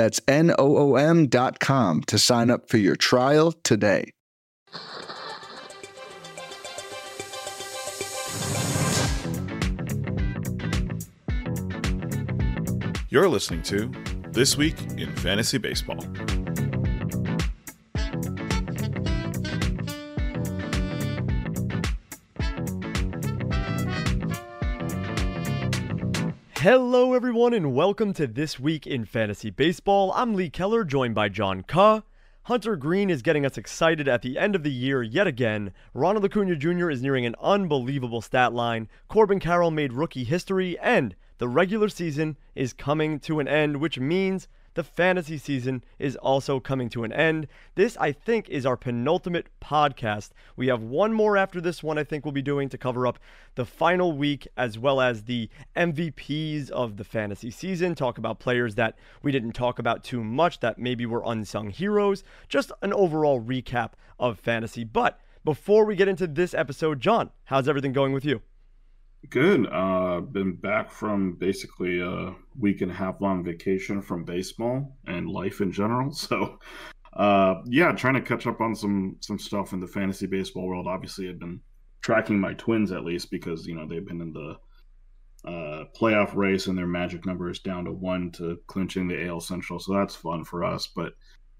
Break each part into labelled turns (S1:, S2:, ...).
S1: That's N-O-O-M dot com to sign up for your trial today.
S2: You're listening to This Week in Fantasy Baseball.
S3: Hello, everyone, and welcome to This Week in Fantasy Baseball. I'm Lee Keller, joined by John Ke. Hunter Greene is getting us excited at the end of the year yet again. Ronald Acuna Jr. is nearing an unbelievable stat line. Corbin Carroll made rookie history, and the regular season is coming to an end, which means the fantasy season is also coming to an end. This, I think, is our penultimate podcast. We have one more after this one, I think we'll be doing to cover up the final week as well as the MVPs of the fantasy season. Talk about players that we didn't talk about too much that maybe were unsung heroes. Just an overall recap of fantasy. But before we get into this episode, John, how's everything going with you?
S4: Good. Uh, been back from basically a week and a half long vacation from baseball and life in general. So, uh, yeah, trying to catch up on some some stuff in the fantasy baseball world. Obviously, I've been tracking my Twins at least because you know they've been in the uh, playoff race and their magic number is down to one to clinching the AL Central. So that's fun for us. But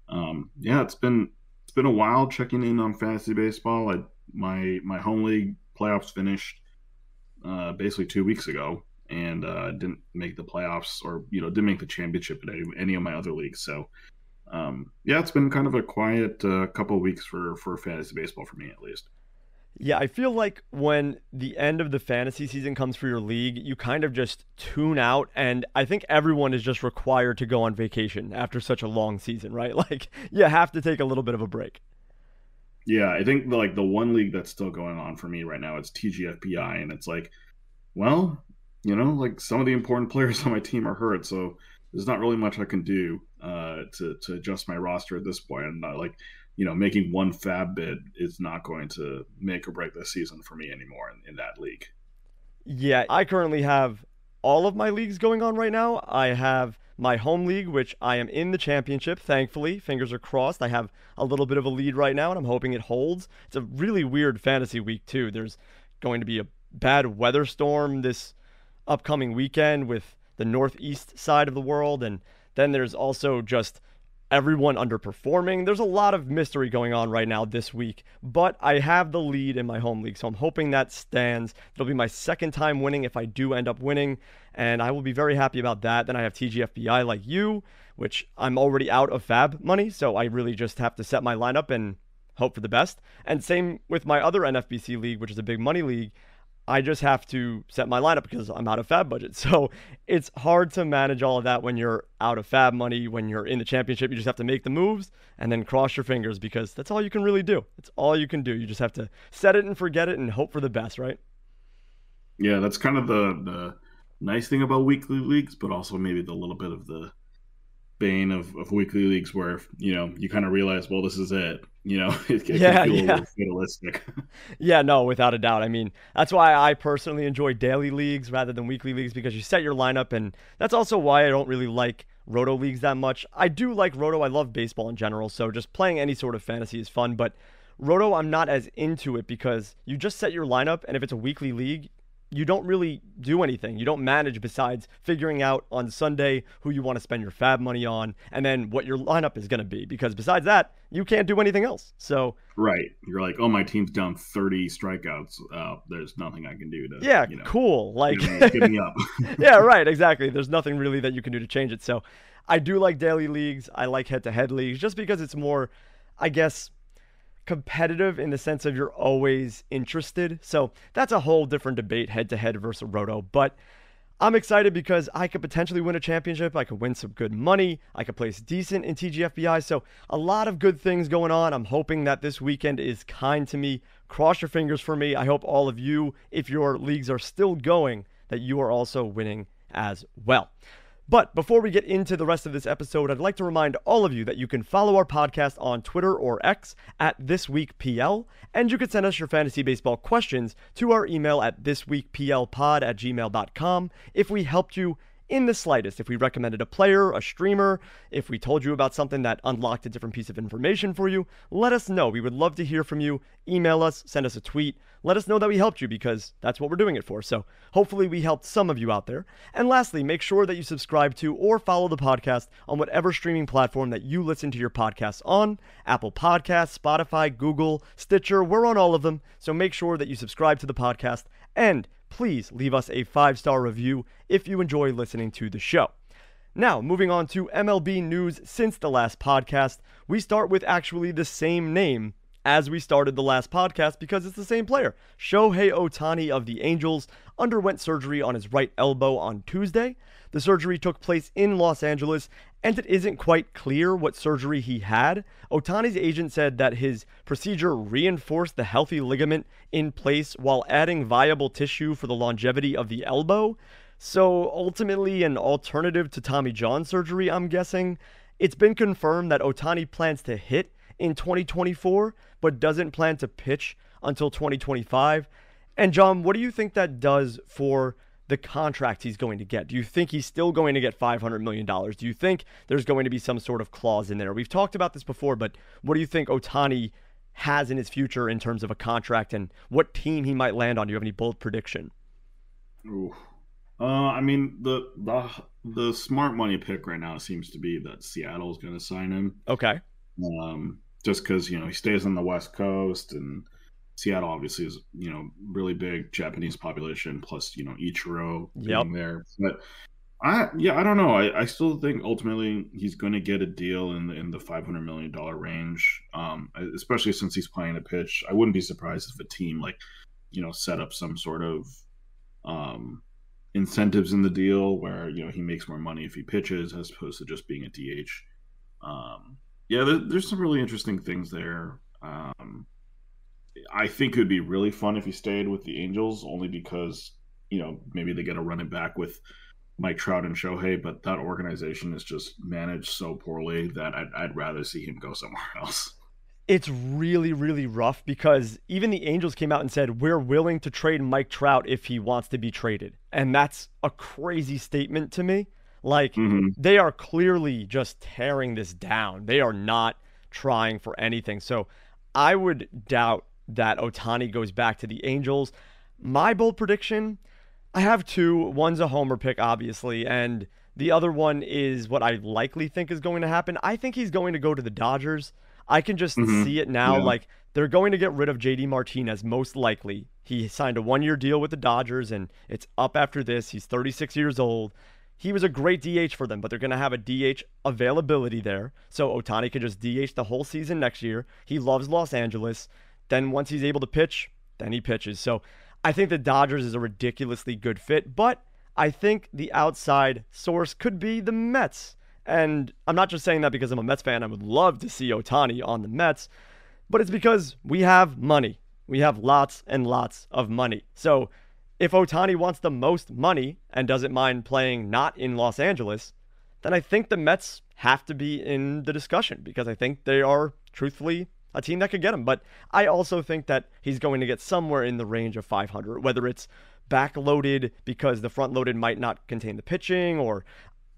S4: um, yeah, it's been it's been a while checking in on fantasy baseball. I, my my home league playoffs finished uh, basically two weeks ago and uh, didn't make the playoffs or you know didn't make the championship in any, any of my other leagues. So um, yeah, it's been kind of a quiet uh, couple weeks for for fantasy baseball for me at least.
S3: Yeah, I feel like when the end of the fantasy season comes for your league, you kind of just tune out. And I think everyone is just required to go on vacation after such a long season, right? Like, you have to take a little bit of a break.
S4: Yeah, I think the, like the one league that's still going on for me right now is TGFBI, and it's like, well, you know, like some of the important players on my team are hurt, so there's not really much I can do uh, to to adjust my roster at this point. And uh, like, you know, making one FAAB bid is not going to make or break this season for me anymore in, in that league.
S3: Yeah, I currently have all of my leagues going on right now. I have my home league, which I am in the championship, thankfully. Fingers are crossed. I have a little bit of a lead right now, and I'm hoping it holds. It's a really weird fantasy week, too. There's going to be a bad weather storm this upcoming weekend with the northeast side of the world, and then there's also just everyone underperforming. There's a lot of mystery going on right now this week, but I have the lead in my home league, so I'm hoping that stands. It'll be my second time winning if I do end up winning, and I will be very happy about that. Then I have TGFBI like you, which I'm already out of FAAB money, so I really just have to set my lineup and hope for the best. And same with my other NFBC league, which is a big money league. I just have to set my lineup because I'm out of FAAB budget. So it's hard to manage all of that when you're out of FAAB money. When you're in the championship, you just have to make the moves and then cross your fingers because that's all you can really do. It's all you can do. You just have to set it and forget it and hope for the best, right?
S4: Yeah, that's kind of the the nice thing about weekly leagues, but also maybe the little bit of the bane of, of weekly leagues where you know you kind of realize well this is it you know it, it
S3: yeah, yeah. fatalistic. Yeah no without a doubt. I mean that's why i personally enjoy daily leagues rather than weekly leagues because you set your lineup and that's also why i don't really like roto leagues that much. I do like roto. I love baseball in general so just playing any sort of fantasy is fun but roto i'm not as into it because you just set your lineup and if it's a weekly league you don't really do anything. You don't manage besides figuring out on Sunday who you want to spend your FAAB money on and then what your lineup is going to be. Because besides that, you can't do anything else. So
S4: right, you're like, oh, my team's down 30 strikeouts. Uh, there's nothing I can do to
S3: yeah,
S4: you know,
S3: cool. Like
S4: give me, me up.
S3: yeah, right, exactly. There's nothing really that you can do to change it. So I do like daily leagues. I like head-to-head leagues just because it's more, I guess competitive in the sense of you're always interested. So that's a whole different debate head to head versus roto. But I'm excited because I could potentially win a championship. I could win some good money. I could place decent in TGFBI. So, a lot of good things going on. I'm hoping that this weekend is kind to me. Cross your fingers for me. I hope all of you, if your leagues are still going, that you are also winning as well. But before we get into the rest of this episode, I'd like to remind all of you that you can follow our podcast on Twitter or X at This Week PL, and you can send us your fantasy baseball questions to our email at thisweekplpod at gmail.com if we helped you in the slightest. If we recommended a player, a streamer, if we told you about something that unlocked a different piece of information for you, let us know. We would love to hear from you. Email us, send us a tweet. Let us know that we helped you because that's what we're doing it for. So hopefully we helped some of you out there. And lastly, make sure that you subscribe to or follow the podcast on whatever streaming platform that you listen to your podcasts on Apple Podcasts, Spotify, Google, Stitcher. We're on all of them. So make sure that you subscribe to the podcast and please leave us a five star review if you enjoy listening to the show. Now, moving on to MLB news since the last podcast, we start with actually the same name as we started the last podcast because it's the same player. Shohei Ohtani of the Angels underwent surgery on his right elbow on Tuesday. The surgery took place in Los Angeles, and it isn't quite clear what surgery he had. Ohtani's agent said that his procedure reinforced the healthy ligament in place while adding viable tissue for the longevity of the elbow. So, ultimately, an alternative to Tommy John surgery, I'm guessing. It's been confirmed that Ohtani plans to hit in 2024, but doesn't plan to pitch until 2025. And, John, what do you think that does for the contract he's going to get? Do you think he's still going to get $500 million? Do you think there's going to be some sort of clause in there? We've talked about this before, but what do you think Ohtani has in his future in terms of a contract and what team he might land on? Do you have any bold prediction?
S4: Ooh. Uh, I mean the the the smart money pick right now seems to be that Seattle's going to sign him.
S3: Okay.
S4: Um, just because you know he stays on the West Coast and Seattle obviously is you know really big Japanese population plus you know Ichiro
S3: yep.
S4: being there, but. I yeah I don't know I, I still think ultimately he's going to get a deal in the in the five hundred million dollar range um especially since he's playing a pitch I wouldn't be surprised if a team like you know set up some sort of um incentives in the deal where you know he makes more money if he pitches as opposed to just being a DH. Um, yeah, there, there's some really interesting things there. Um, I think it would be really fun if he stayed with the Angels, only because you know maybe they get to run it back with Mike Trout and Shohei, but that organization is just managed so poorly that I'd, I'd rather see him go somewhere else
S3: it's really, really rough because even the Angels came out and said, We're willing to trade Mike Trout if he wants to be traded. And that's a crazy statement to me. Like, mm-hmm. they are clearly just tearing this down. They are not trying for anything. So I would doubt that Ohtani goes back to the Angels. My bold prediction I have two. One's a homer pick, obviously, and the other one is what I likely think is going to happen. I think he's going to go to the Dodgers. I can just mm-hmm. see it now. Yeah. Like they're going to get rid of JD Martinez most likely. He signed a one year deal with the Dodgers and it's up after this. He's 36 years old. He was a great DH for them, but they're going to have a DH availability there. So Ohtani can just DH the whole season next year. He loves Los Angeles. Then once he's able to pitch, then he pitches. So I think the Dodgers is a ridiculously good fit, but I think the outside source could be the Mets. And I'm not just saying that because I'm a Mets fan. I would love to see Ohtani on the Mets, but it's because we have money. We have lots and lots of money. So if Ohtani wants the most money and doesn't mind playing not in Los Angeles, then I think the Mets have to be in the discussion because I think they are truthfully a team that could get him. But I also think that he's going to get somewhere in the range of 500, whether it's backloaded because the front loaded might not contain the pitching, or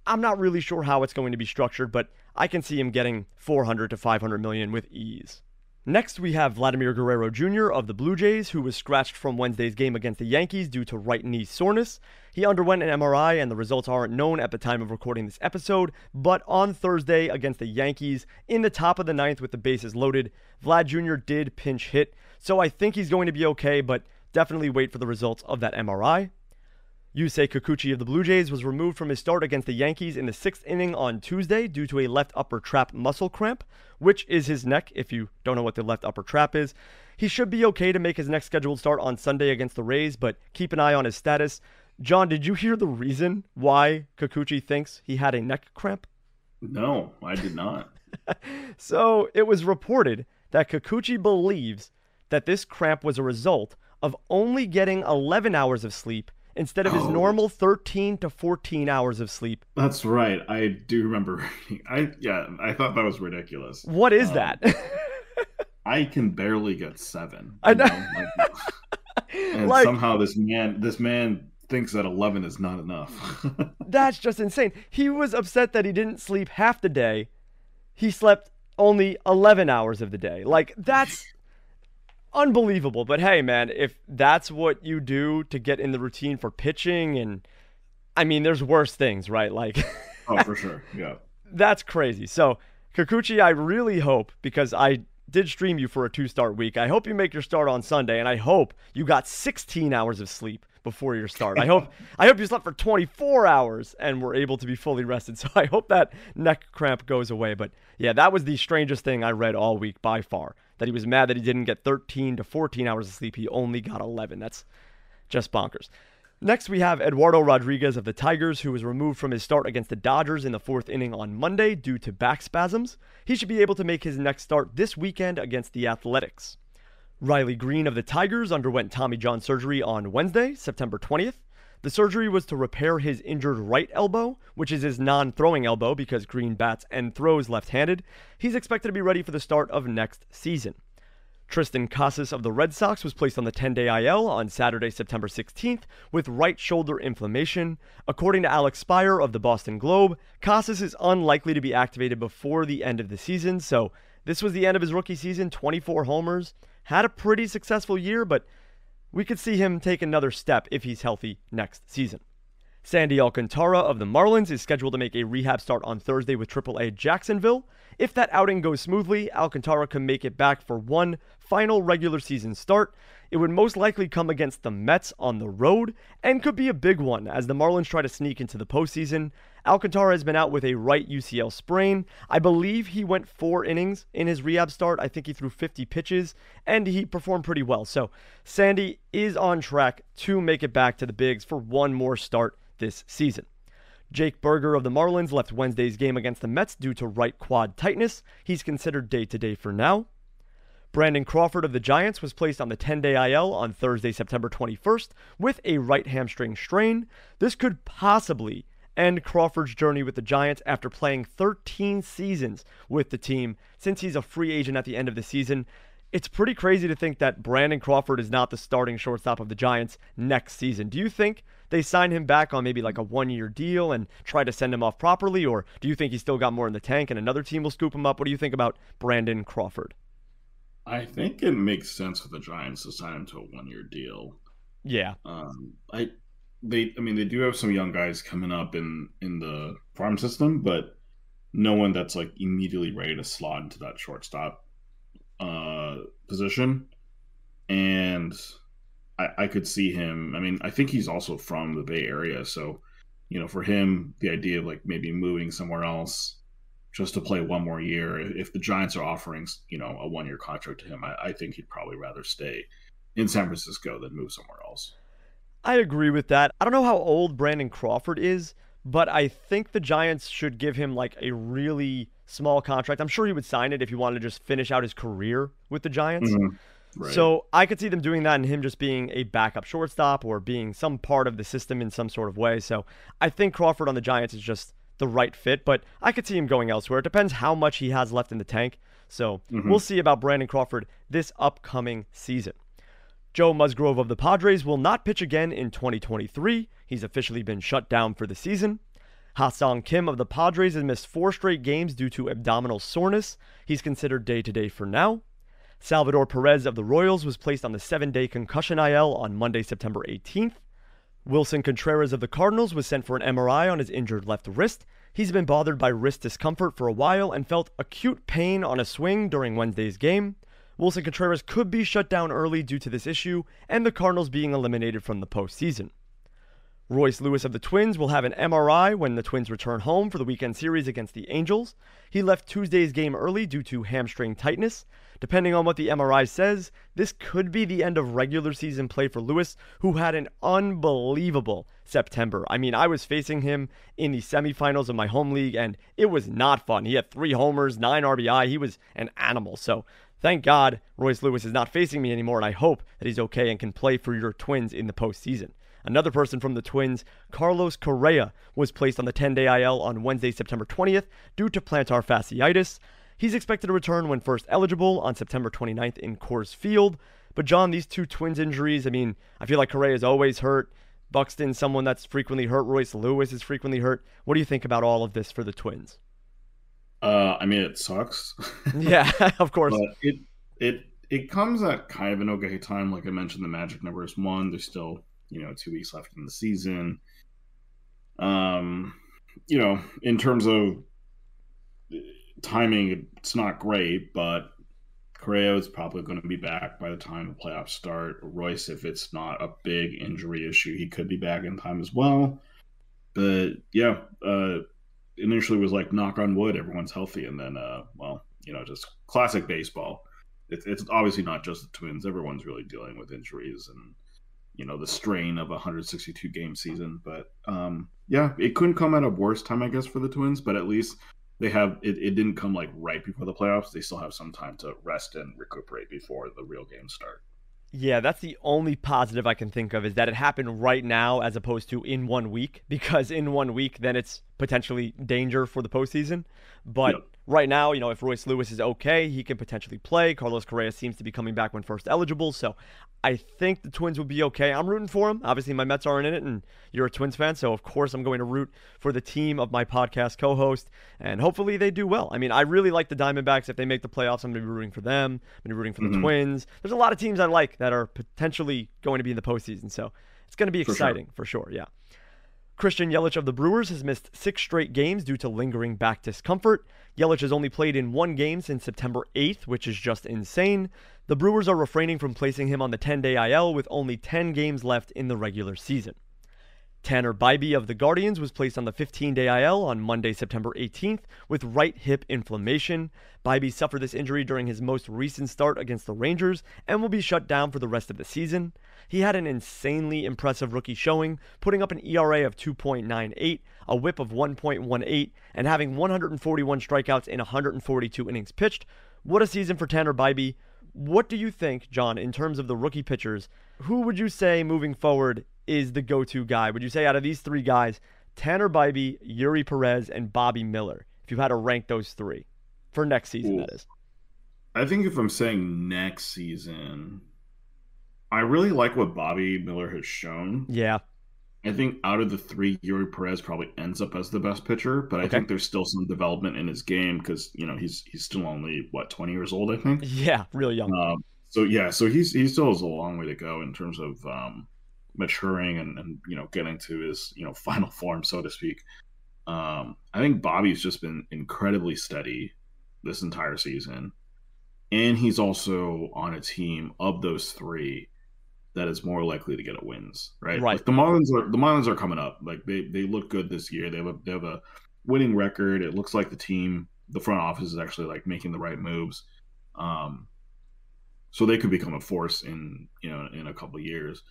S3: I'm not really sure how it's going to be structured, but I can see him getting 400 to 500 million with ease. Next, we have Vladimir Guerrero Jr. of the Blue Jays, who was scratched from Wednesday's game against the Yankees due to right knee soreness. He underwent an MRI, and the results aren't known at the time of recording this episode. But on Thursday against the Yankees, in the top of the ninth with the bases loaded, Vlad Jr. did pinch hit. So I think he's going to be okay, but definitely wait for the results of that MRI. Yusei Kikuchi of the Blue Jays was removed from his start against the Yankees in the sixth inning on Tuesday due to a left upper trap muscle cramp, which is his neck, if you don't know what the left upper trap is. He should be okay to make his next scheduled start on Sunday against the Rays, but keep an eye on his status. John, did you hear the reason why Kikuchi thinks he had a neck cramp?
S4: No, I did not.
S3: so it was reported that Kikuchi believes that this cramp was a result of only getting 11 hours of sleep instead of his
S4: Oh.
S3: normal 13 to 14 hours of sleep.
S4: That's right. I do remember. I yeah, I thought that was ridiculous.
S3: What is
S4: Um,
S3: that?
S4: I can barely get seven.
S3: I
S4: you
S3: know.
S4: Like, and
S3: Like-
S4: somehow this man this man thinks that eleven is not enough.
S3: That's just insane. He was upset that he didn't sleep half the day. He slept only 11 hours of the day. Like, that's unbelievable. But hey, man, if that's what you do to get in the routine for pitching, and I mean, there's worse things, right? Like,
S4: oh, for sure. Yeah.
S3: that's crazy. So, Kikuchi, I really hope, because I did stream you for a two start week, I hope you make your start on Sunday, and I hope you got 16 hours of sleep before your start. I hope I hope you slept for 24 hours and were able to be fully rested. So I hope that neck cramp goes away. But yeah, that was the strangest thing I read all week by far. That he was mad that he didn't get 13 to 14 hours of sleep. He only got 11. That's just bonkers. Next, we have Eduardo Rodriguez of the Tigers, who was removed from his start against the Dodgers in the fourth inning on Monday due to back spasms. He should be able to make his next start this weekend against the Athletics. Riley Greene of the Tigers underwent Tommy John surgery on Wednesday, September 20th. The surgery was to repair his injured right elbow, which is his non throwing elbow because Greene bats and throws left handed. He's expected to be ready for the start of next season. Triston Casas of the Red Sox was placed on the 10 day IL on Saturday, September 16th with right shoulder inflammation. According to Alex Speier of the Boston Globe, Casas is unlikely to be activated before the end of the season, so this was the end of his rookie season 24 homers. Had a pretty successful year, but we could see him take another step if he's healthy next season. Sandy Alcantara of the Marlins is scheduled to make a rehab start on Thursday with AAA Jacksonville. If that outing goes smoothly, Alcantara can make it back for one final regular season start. It would most likely come against the Mets on the road and could be a big one as the Marlins try to sneak into the postseason. Alcantara has been out with a right UCL sprain. I believe he went four innings in his rehab start. I think he threw 50 pitches and he performed pretty well. So Sandy is on track to make it back to the Bigs for one more start this season. Jake Burger of the Marlins left Wednesday's game against the Mets due to right quad tightness. He's considered day to day for now. Brandon Crawford of the Giants was placed on the 10 day IL on Thursday, September 21st, with a right hamstring strain. This could possibly end Crawford's journey with the Giants after playing 13 seasons with the team since he's a free agent at the end of the season. It's pretty crazy to think that Brandon Crawford is not the starting shortstop of the Giants next season. Do you think they sign him back on maybe like a one year deal and try to send him off properly? Or do you think he's still got more in the tank and another team will scoop him up? What do you think about Brandon Crawford?
S4: I think it makes sense for the Giants to sign him to a one year deal.
S3: Yeah.
S4: Um, I they I mean they do have some young guys coming up in in the farm system, but no one that's like immediately ready to slot into that shortstop uh position. And I, I could see him. I mean, I think he's also from the Bay Area, so you know, for him, the idea of like maybe moving somewhere else just to play one more year, if the Giants are offering you know a one year contract to him, I, I think he'd probably rather stay in San Francisco than move somewhere else.
S3: I agree with that. I don't know how old Brandon Crawford is, but I think the Giants should give him like a really small contract. I'm sure he would sign it if he wanted to just finish out his career with the Giants.
S4: Mhm. Right.
S3: So I could see them doing that and him just being a backup shortstop or being some part of the system in some sort of way. So I think Crawford on the Giants is just the right fit, but I could see him going elsewhere. It depends how much he has left in the tank. So
S4: Mhm.
S3: we'll see about Brandon Crawford this upcoming season. Joe Musgrove of the Padres will not pitch again in 2023. He's officially been shut down for the season. Ha-Sung Kim of the Padres has missed four straight games due to abdominal soreness. He's considered day to day for now. Salvador Perez of the Royals was placed on the seven day concussion IL on Monday, September 18th. Willson Contreras of the Cardinals was sent for an MRI on his injured left wrist. He's been bothered by wrist discomfort for a while and felt acute pain on a swing during Wednesday's game. Willson Contreras could be shut down early due to this issue and the Cardinals being eliminated from the postseason. Royce Lewis of the Twins will have an MRI when the Twins return home for the weekend series against the Angels. He left Tuesday's game early due to hamstring tightness. Depending on what the MRI says, this could be the end of regular season play for Lewis, who had an unbelievable September. I mean, I was facing him in the semifinals of my home league, and it was not fun. He had three homers, nine RBI. He was an animal. So thank God Royce Lewis is not facing me anymore, and I hope that he's okay and can play for your Twins in the postseason. Another person from the Twins, Carlos Correa, was placed on the 10 day IL on Wednesday, September 20th due to plantar fasciitis. He's expected to return when first eligible on September 29th in Coors Field. But John, these two Twins injuries, I mean, I feel like Correa is always hurt. Buxton, someone that's frequently hurt. Royce Lewis is frequently hurt. What do you think about all of this for the Twins?
S4: Uh, I mean, it sucks.
S3: yeah, of course.
S4: But it it it comes at kind of an okay time. Like I mentioned, the magic number is one. There's still you know two weeks left in the season. Um, you know, in terms of timing, it's not great, but Correa is probably going to be back by the time the playoffs start. Royce, if it's not a big injury issue, he could be back in time as well. But yeah, uh, initially was like knock on wood, everyone's healthy, and then uh, well, you know, just classic baseball. It's, it's obviously not just the Twins. Everyone's really dealing with injuries and you know the strain of a 162 game season. But um, yeah, it couldn't come at a worse time, I guess, for the Twins. But at least they have it, it didn't come like right before the playoffs. They still have some time to rest and recuperate before the real games start.
S3: Yeah, that's the only positive I can think of is that it happened right now as opposed to in one week, because in one week, then it's potentially danger for the postseason. But yep right now, you know, if Royce Lewis is okay, he can potentially play. Carlos Correa seems to be coming back when first eligible. So I think the Twins will be okay. I'm rooting for him. Obviously, my Mets aren't in it, and you're a Twins fan. So, of course, I'm going to root for the team of my podcast co host. And hopefully they do well. I mean, I really like the Diamondbacks. If they make the playoffs, I'm going to be rooting for them. I'm going to be rooting for mm-hmm. the Twins. There's a lot of teams I like that are potentially going to be in the postseason. So it's going to be exciting for sure. For sure yeah. Christian Yelich of the Brewers has missed six straight games due to lingering back discomfort. Yelich has only played in one game since September 8th, which is just insane. The Brewers are refraining from placing him on the 10 day IL with only 10 games left in the regular season. Tanner Bibee of the Guardians was placed on the 15 day IL on Monday, September 18th with right hip inflammation. Bibee suffered this injury during his most recent start against the Rangers and will be shut down for the rest of the season. He had an insanely impressive rookie showing, putting up an ERA of 2.98, a whip of 1.18, and having 141 strikeouts in 142 innings pitched. What a season for Tanner Bibee. What do you think, John, in terms of the rookie pitchers? Who would you say moving forward is the go-to guy? Would you say out of these three guys, Tanner Bibee, Eury Perez, and Bobby Miller? If you had to rank those three for next season, Ooh. that is.
S4: I think if I'm saying next season, I really like what Bobby Miller has shown.
S3: Yeah.
S4: I think out of the three, Eury Perez probably ends up as the best pitcher, but I think there's still some development in his game because you know he's he's still only what 20 years old, I think.
S3: Yeah, really young. Um,
S4: so yeah, so he's he still has a long way to go in terms of um, maturing and, and you know getting to his you know final form, so to speak. Um, I think Bobby's just been incredibly steady this entire season, and he's also on a team of those three that is more likely to get a wins. Right.
S3: Right.
S4: Like the Marlins are the Marlins are coming up. Like they they look good this year. They have a they have a winning record. It looks like the team, the front office is actually like making the right moves. Um, so they could become a force in you know in a couple years.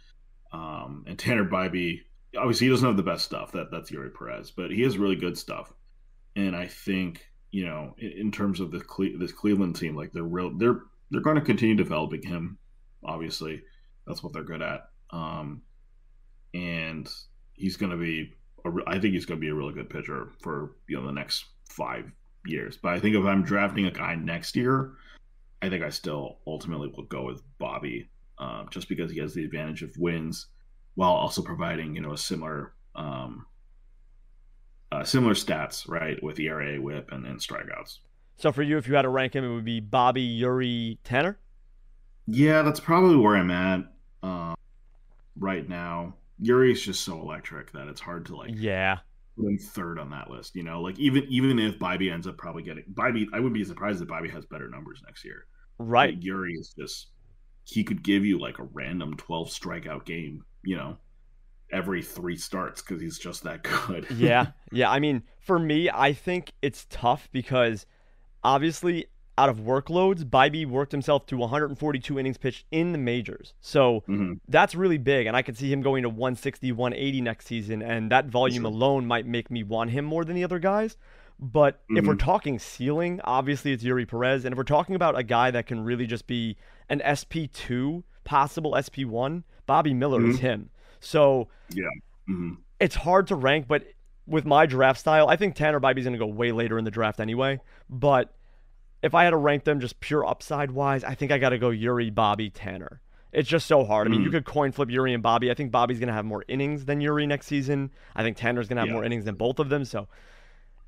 S4: Um, and Tanner Bibee, obviously, he doesn't have the best stuff. That that's Eury Perez, but he has really good stuff. And I think you know, in, in terms of the Cle- this Cleveland team, like they're real, they're they're going to continue developing him. Obviously, that's what they're good at. Um, and he's going to be, I think he's going to be a really good pitcher for you know the next five years. But I think if I'm drafting a guy next year, I think I still ultimately will go with Bobby uh, just because he has the advantage of wins while also providing you know a similar um, uh, similar stats right with ERA, WHIP, and, and strikeouts.
S3: So for you, if you had to rank him, it would be Bobby, Eury, Tanner.
S4: Yeah, that's probably where I'm at uh, right now. Eury's just so electric that it's hard to like.
S3: Yeah.
S4: Put him third on that list, you know. Like even even if Bobby ends up probably getting Bobby, I wouldn't be surprised if Bobby has better numbers next year.
S3: Right.
S4: Like, Eury is just he could give you like a random 12 strikeout game, you know, every three starts because he's just that good.
S3: yeah, yeah. I mean, for me, I think it's tough because obviously out of workloads, Bibee worked himself to 142 innings pitched in the majors. So mm-hmm. that's really big. And I could see him going to 160, 180 next season. And that volume sure. alone might make me want him more than the other guys. But mm-hmm. if we're mm-hmm. talking ceiling, obviously it's Eury Perez. And if we're talking about a guy that can really just be an SP2, possible SP1, Bobby Miller mm-hmm. is him. So
S4: yeah, mm-hmm.
S3: it's hard to rank. But with my draft style, I think Tanner Bibee's going to go way later in the draft anyway. But if I had to rank them just pure upside wise, I think I got to go Eury, Bobby, Tanner. It's just so hard. I mean, mm. you could coin flip Eury and Bobby. I think Bobby's going to have more innings than Eury next season. I think Tanner's going to have yeah. more innings than both of them. So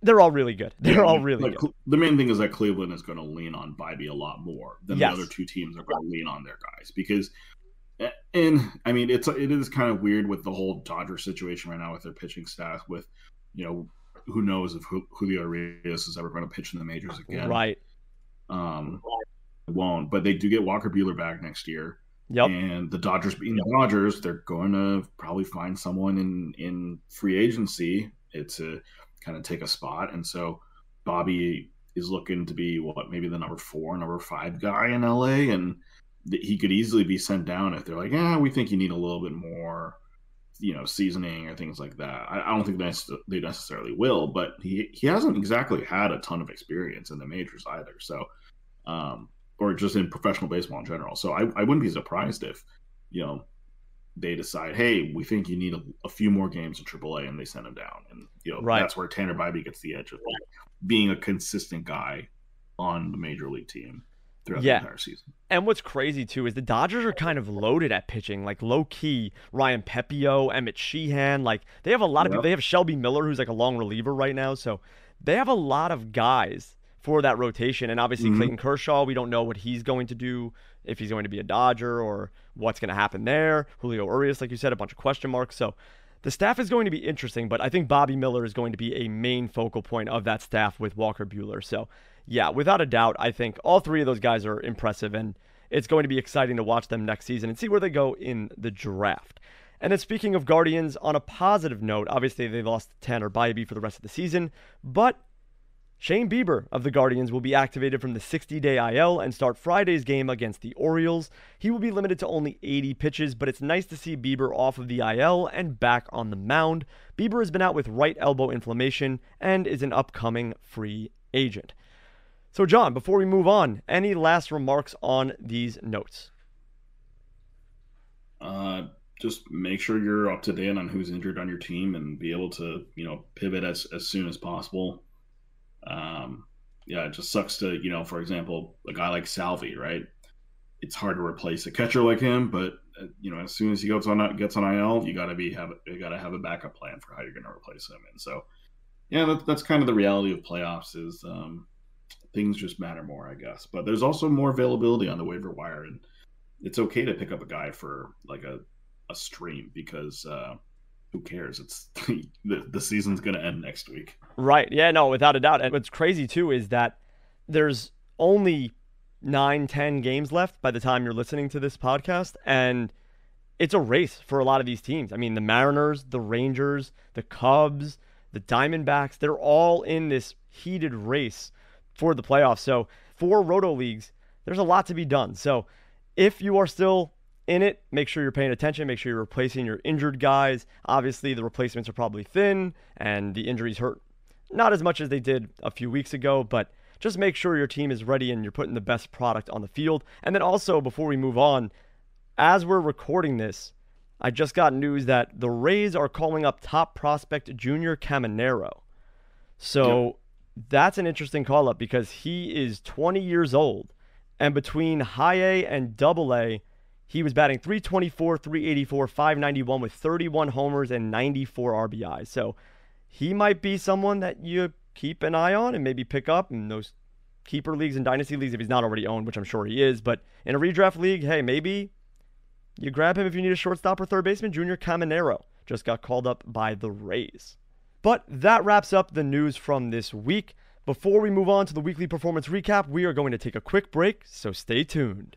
S3: they're all really good. They're all really like, good.
S4: The main thing is that Cleveland is going to lean on Bibee a lot more than yes. the other two teams are going to lean on their guys because, and I mean, it's it is kind of weird with the whole Dodger situation right now with their pitching staff. With you know, who knows if Julio Urias is ever going to pitch in the majors again?
S3: Right.
S4: Um, won't, but they do get Walker Buehler back next year.
S3: Yep.
S4: And the Dodgers being the Dodgers, they're going to probably find someone in in free agency to kind of take a spot. And so Bobby is looking to be what maybe the number four, number five guy in LA, and he could easily be sent down if they're like, yeah, we think you need a little bit more, you know, seasoning or things like that. I, I don't think they necessarily will, but he he hasn't exactly had a ton of experience in the majors either. So, um, or just in professional baseball in general. So I, I wouldn't be surprised if, you know, they decide, hey, we think you need a, a, few more games in AAA, and they send him down. And you know right. that's where Tanner Bibee gets the edge of like being a consistent guy on the major league team throughout yeah. the entire season.
S3: And what's crazy too is the Dodgers are kind of loaded at pitching, like low key Ryan Pepiot, Emmett Sheehan. Like they have a lot of yep. people. They have Shelby Miller, who's like a long reliever right now. So they have a lot of guys for that rotation. And obviously mm-hmm. Clayton Kershaw, we don't know what he's going to do if he's going to be a Dodger or what's going to happen there. Julio Urias, like you said, a bunch of question marks. So the staff is going to be interesting, but I think Bobby Miller is going to be a main focal point of that staff with Walker Buehler. So, yeah, without a doubt, I think all three of those guys are impressive, and it's going to be exciting to watch them next season and see where they go in the draft. And then speaking of Guardians, on a positive note, obviously they lost Tanner Bibee for the rest of the season, but Shane Bieber of the Guardians will be activated from the 60 day IL and start Friday's game against the Orioles. He will be limited to only 80 pitches, but it's nice to see Bieber off of the IL and back on the mound. Bieber has been out with right elbow inflammation and is an upcoming free agent. So, John, before we move on, any last remarks on these notes?
S4: Uh, just make sure you're up to date on who's injured on your team and be able to, you know, pivot as, as soon as possible. Um, yeah, it just sucks to you know, for example, a guy like Salvi, right? It's hard to replace a catcher like him, but uh, you know, as soon as he goes on gets on IL, you got to be have you got to have a backup plan for how you're going to replace him. And so, yeah, that, that's kind of the reality of playoffs is um, things just matter more, I guess. But there's also more availability on the waiver wire, and it's okay to pick up a guy for like a a stream because uh, who cares? It's the, the season's going to end next week.
S3: Right. Yeah, no, without a doubt. And what's crazy too is that there's only nine, ten games left by the time you're listening to this podcast. And it's a race for a lot of these teams. I mean, the Mariners, the Rangers, the Cubs, the Diamondbacks, they're all in this heated race for the playoffs. So for Roto Leagues, there's a lot to be done. So if you are still in it. Make sure you're paying attention. Make sure you're replacing your injured guys. Obviously, the replacements are probably thin and the injuries hurt not as much as they did a few weeks ago, but just make sure your team is ready and you're putting the best product on the field. And then also, before we move on, as we're recording this, I just got news that the Rays are calling up top prospect Junior Caminero. So yep. that's an interesting call up because he is 20 years old. And between high A and double A, he was batting 324, 384, 591 with 31 homers and 94 RBIs. So he might be someone that you keep an eye on and maybe pick up in those keeper leagues and dynasty leagues if he's not already owned, which I'm sure he is. But in a redraft league, hey, maybe you grab him if you need a shortstop or third baseman. Junior Caminero just got called up by the Rays. But that wraps up the news from this week. Before we move on to the weekly performance recap, we are going to take a quick break, so stay tuned.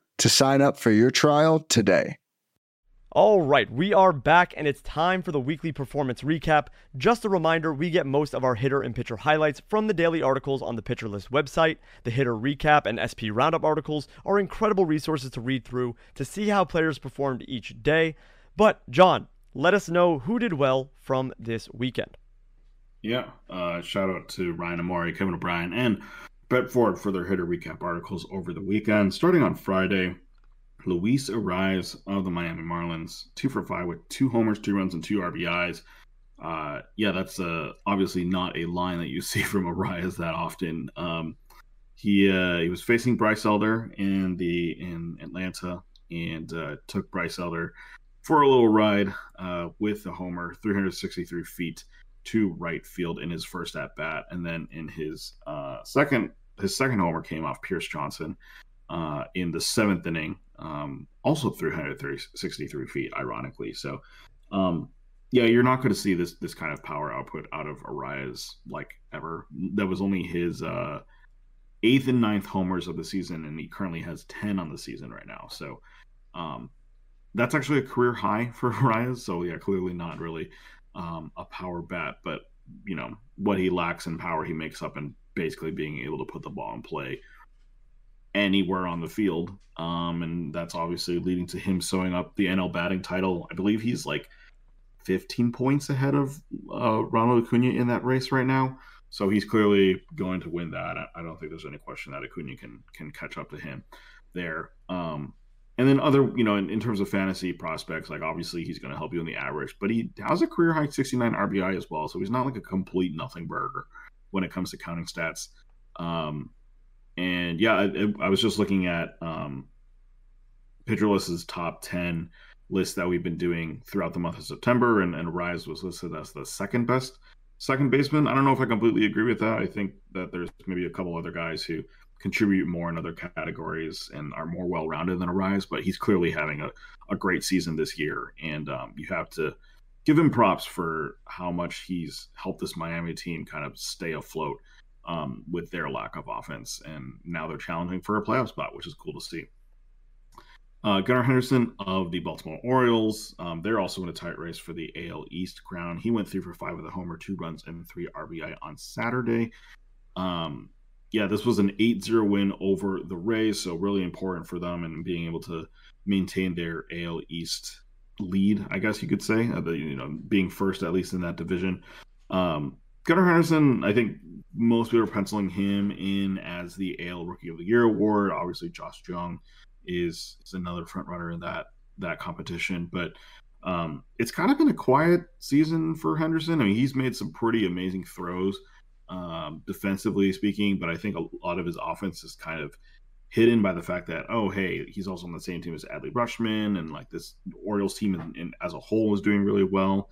S1: to sign up for your trial today.
S3: All right, we are back and it's time for the weekly performance recap. Just a reminder, we get most of our hitter and pitcher highlights from the daily articles on the Pitcher List website. The hitter recap and SP roundup articles are incredible resources to read through to see how players performed each day. But, John, let us know who did well from this weekend.
S4: Yeah, uh, shout out to Ryan Amari, Kevin O'Brien, and Brett Ford for their hitter recap articles over the weekend. Starting on Friday, Luis Arraez of the Miami Marlins, two for five with two homers, two runs, and two RBIs. Uh, yeah, that's uh, obviously not a line that you see from Arraez that often. Um, he uh, he was facing Bryce Elder in the in Atlanta and uh, took Bryce Elder for a little ride uh, with the homer, 363 feet to right field in his first at bat, and then in his uh, second his second homer came off Pierce Johnson uh, in the seventh inning, um, also 363 feet, ironically. So, um, yeah, you're not going to see this this kind of power output out of Arraez like ever. That was only his uh, eighth and ninth homers of the season, and he currently has 10 on the season right now. So, um, that's actually a career high for Arraez. So, yeah, clearly not really um, a power bat, but you know what he lacks in power, he makes up in basically being able to put the ball in play anywhere on the field. Um, and that's obviously leading to him sewing up the NL batting title. I believe he's like 15 points ahead of uh, Ronald Acuna in that race right now. So he's clearly going to win that. I don't think there's any question that Acuna can can catch up to him there. Um, and then other, you know, in, in, terms of fantasy prospects, like obviously he's going to help you in the average, but he has a career high 69 RBI as well. So he's not like a complete nothing burger when it comes to counting stats. Um, and yeah, I, I, was just looking at um, Pitcher top 10 list that we've been doing throughout the month of September, and, and Rise was listed as the second best second baseman. I don't know if I completely agree with that. I think that there's maybe a couple other guys who contribute more in other categories and are more well rounded than Arraez, but he's clearly having a, a great season this year. And um, you have to give him props for how much he's helped this Miami team kind of stay afloat um, with their lack of offense. And now they're challenging for a playoff spot, which is cool to see. Uh, Gunnar Henderson of the Baltimore Orioles, um, they're also in a tight race for the AL East crown. He went three for five with a homer, two runs, and three RBI on Saturday. Um, yeah, this was an 8-0 win over the Rays, so really important for them and being able to maintain their AL East lead, I guess you could say, uh, you know, being first at least in that division. Um, Gunnar Henderson, I think most people are penciling him in as the AL Rookie of the Year award. Obviously, Josh Jung is is another front runner in that that competition, but um, it's kind of been a quiet season for Henderson. I mean, he's made some pretty amazing throws um, defensively speaking, but I think a lot of his offense is kind of hidden by the fact that oh hey he's also on the same team as Adley Rutschman and like this Orioles team in, in, as a whole is doing really well.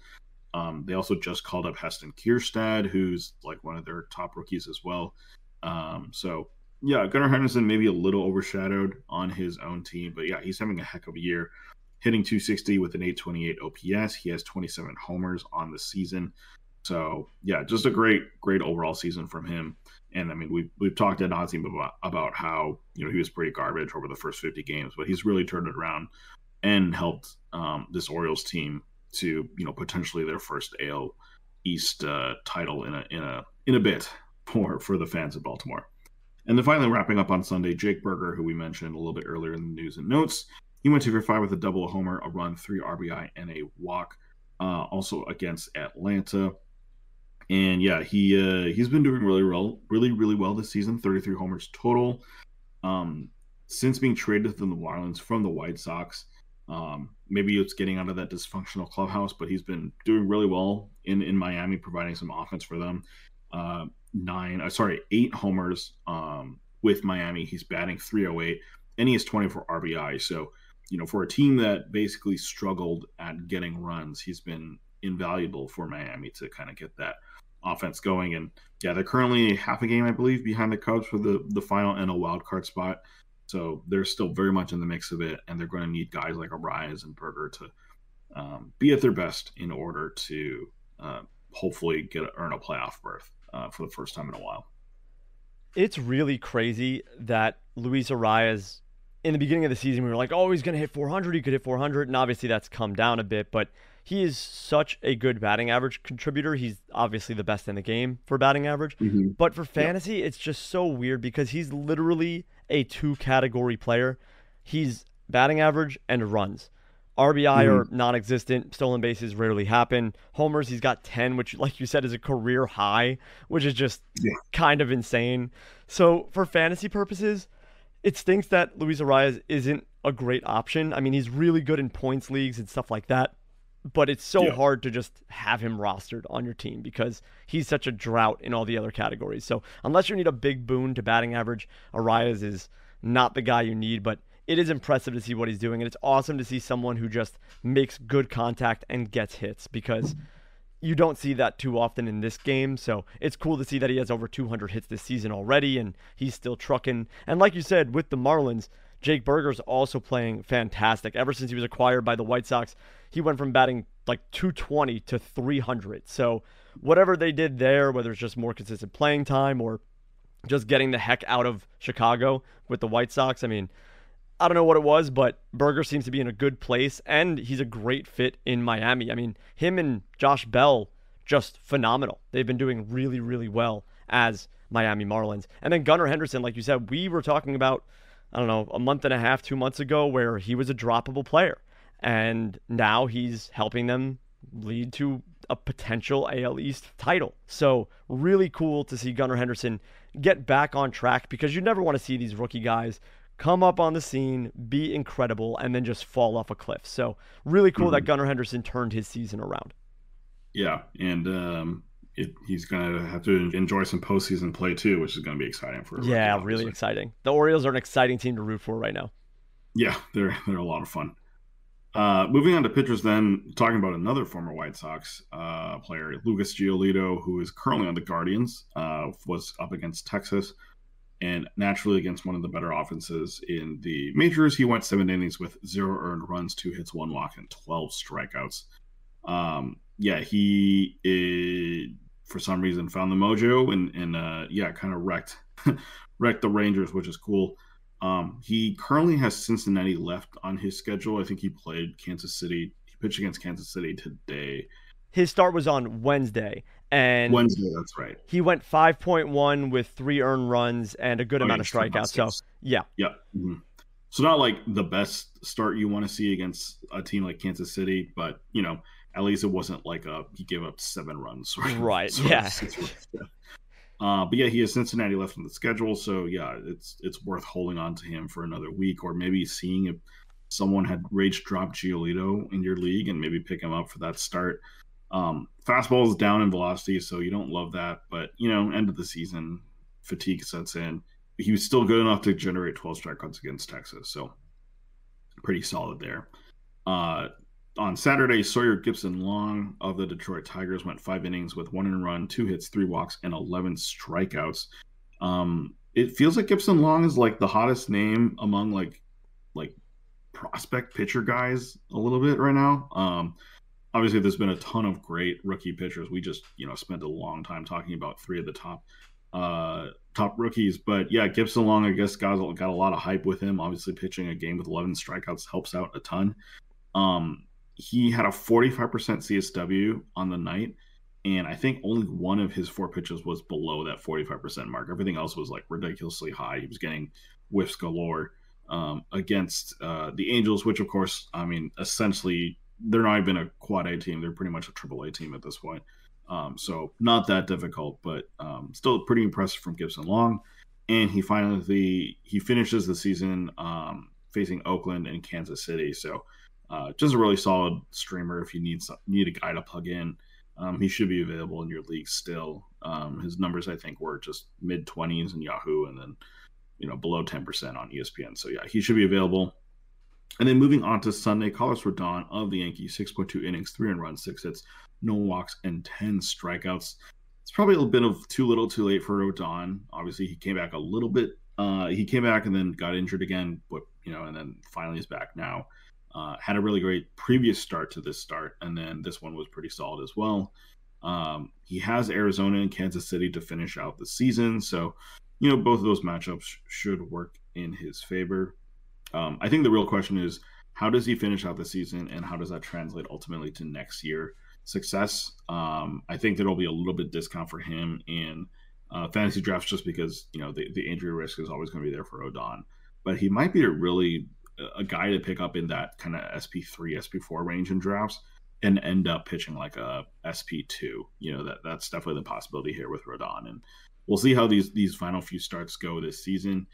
S4: Um, they also just called up Heston Kjerstad, who's like one of their top rookies as well. Um, so yeah, Gunnar Henderson maybe a little overshadowed on his own team, but yeah, he's having a heck of a year, hitting 260 with an 828 OPS. He has 27 homers on the season. So yeah, just a great, great overall season from him. And I mean, we've we've talked at nauseum about about how you know he was pretty garbage over the first 50 games, but he's really turned it around and helped um, this Orioles team to you know potentially their first AL East uh, title in a in a in a bit for for the fans of Baltimore. And then finally, wrapping up on Sunday, Jake Burger, who we mentioned a little bit earlier in the news and notes, he went two for five with a double, a homer, a run, three RBI, and a walk. uh, also against Atlanta. And yeah, he uh, he's been doing really well, really really well this season. 33 homers total. Um, since being traded to the Marlins from the White Sox, um, maybe it's getting out of that dysfunctional clubhouse, but he's been doing really well in in Miami, providing some offense for them. Uh, nine, uh, sorry, eight homers um, with Miami. He's batting 308, and he has 24 RBI. So, you know, for a team that basically struggled at getting runs, he's been invaluable for Miami to kind of get that offense going. And yeah, they're currently half a game, I believe, behind the Cubs for the the final and a wild card spot. So they're still very much in the mix of it, and they're going to need guys like Arraez and Burger to um, be at their best in order to uh, hopefully get earn a playoff berth uh, for the first time in a while.
S3: It's really crazy that Luis Arraez, in the beginning of the season, we were like, oh, he's going to hit 400. He could hit 400. And obviously that's come down a bit, but he is such a good batting average contributor. He's obviously the best in the game for batting average. Mm-hmm. But for fantasy, yeah. it's just so weird because he's literally a two category player. He's batting average and runs. RBI mm-hmm. are non existent. Stolen bases rarely happen. Homers, he's got 10, which, like you said, is a career high, which is just yeah. kind of insane. So, for fantasy purposes, it stinks that Luis Arraez isn't a great option. I mean, he's really good in points leagues and stuff like that but it's so yeah. hard to just have him rostered on your team because he's such a drought in all the other categories. So unless you need a big boon to batting average, Arraez is not the guy you need, but it is impressive to see what he's doing. And it's awesome to see someone who just makes good contact and gets hits because you don't see that too often in this game. So it's cool to see that he has over 200 hits this season already and he's still trucking. And like you said, with the Marlins, Jake Burger's also playing fantastic. Ever since he was acquired by the White Sox, he went from batting like 220 to 300. So whatever they did there, whether it's just more consistent playing time or just getting the heck out of Chicago with the White Sox, I mean, I don't know what it was, but Burger seems to be in a good place, and he's a great fit in Miami. I mean, him and Josh Bell just phenomenal. They've been doing really, really well as Miami Marlins. And then Gunnar Henderson, like you said, we were talking about, I don't know, a month and a half, two months ago, where he was a droppable player and now he's helping them lead to a potential AL East title. So, really cool to see Gunnar Henderson get back on track because you never want to see these rookie guys come up on the scene, be incredible, and then just fall off a cliff. So, really cool mm-hmm. that Gunnar Henderson turned his season around.
S4: Yeah, and um, it, he's going to have to enjoy some postseason play too, which is going to be exciting for.
S3: Yeah, really exciting. The Orioles are an exciting team to root for right now.
S4: Yeah, they're they're a lot of fun. Uh, moving on to pitchers, then talking about another former White Sox uh, player, Lucas Giolito, who is currently on the Guardians, uh, was up against Texas, and naturally against one of the better offenses in the majors. He went seven innings with zero earned runs, two hits, one walk, and twelve strikeouts. Um, yeah, he for some reason found the mojo and and uh, yeah, kind of wrecked wrecked the Rangers, which is cool. Um, he currently has Cincinnati left on his schedule. I think he played Kansas City. He pitched against Kansas City today.
S3: His start was on Wednesday, and
S4: Wednesday. That's right.
S3: He went 5.1 with three earned runs and a good oh, amount of strikeouts. So yeah,
S4: yeah. Mm-hmm. So not like the best start you want to see against a team like Kansas City, but you know, at least it wasn't like a he gave up seven runs.
S3: Right. yeah.
S4: Uh, but yeah, he has Cincinnati left on the schedule, so yeah, it's it's worth holding on to him for another week, or maybe seeing if someone had rage dropped Giolito in your league and maybe pick him up for that start. Um, fastball is down in velocity, so you don't love that, but you know, end of the season, fatigue sets in. He was still good enough to generate 12 strikeouts against Texas, so pretty solid there. Uh, on Saturday, Sawyer Gipson Long of the Detroit Tigers went five innings with one in run, two hits, three walks, and 11 strikeouts. Um, it feels like Gipson Long is like the hottest name among like like prospect pitcher guys a little bit right now. Um, obviously, there's been a ton of great rookie pitchers. We just you know spent a long time talking about three of the top uh top rookies but yeah Gipson Long i guess got, got a lot of hype with him obviously pitching a game with 11 strikeouts helps out a ton um he had a 45% CSW on the night. And I think only one of his four pitches was below that 45% mark. Everything else was like ridiculously high. He was getting whiffs galore um, against uh, the Angels, which, of course, I mean, essentially they're not even a quad A team; they're pretty much a triple A team at this point. Um, so not that difficult, but um, still pretty impressive from Gipson Long. And he finally he finishes the season um, facing Oakland and Kansas City. So uh, just a really solid streamer if you need some, need a guy to plug in. Um, he should be available in your league still. Um, his numbers I think were just mid twenties in Yahoo, and then you know below ten percent on ESPN. So yeah, he should be available. And then moving on to Sunday, Carlos Rodon of the Yankees, 6.2 innings, three and runs, six hits, no walks, and 10 strikeouts. It's probably a little bit of too little, too late for Rodon. Obviously, he came back a little bit. Uh, he came back and then got injured again, but you know, and then finally is back now. Uh, had a really great previous start to this start, and then this one was pretty solid as well. Um, he has Arizona and Kansas City to finish out the season, so you know both of those matchups should work in his favor. Um, I think the real question is how does he finish out the season, and how does that translate ultimately to next year success? Um, I think there'll be a little bit discount for him in uh, fantasy drafts just because you know the, the injury risk is always going to be there for Rodon, but he might be a really a guy to pick up in that kind of SP3, SP4 range in drafts and end up pitching like a SP2. You know, that that's definitely the possibility here with Rodon. And we'll see how these these final few starts go this season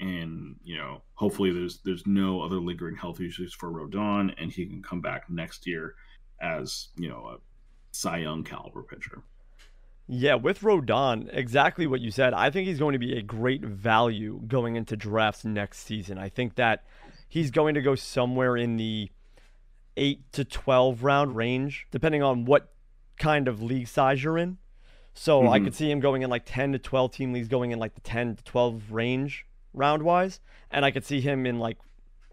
S4: and you know hopefully there's there's no other lingering health issues for Rodon and he can come back next year as you know a Cy Young caliber pitcher.
S3: Yeah, with Rodon, exactly what you said. I think he's going to be a great value going into drafts next season. I think that he's going to go somewhere in the 8 to 12 round range depending on what kind of league size you're in. So mm-hmm. I could see him going in like 10 to 12 team leagues going in like the 10 to 12 range round wise, and I could see him in like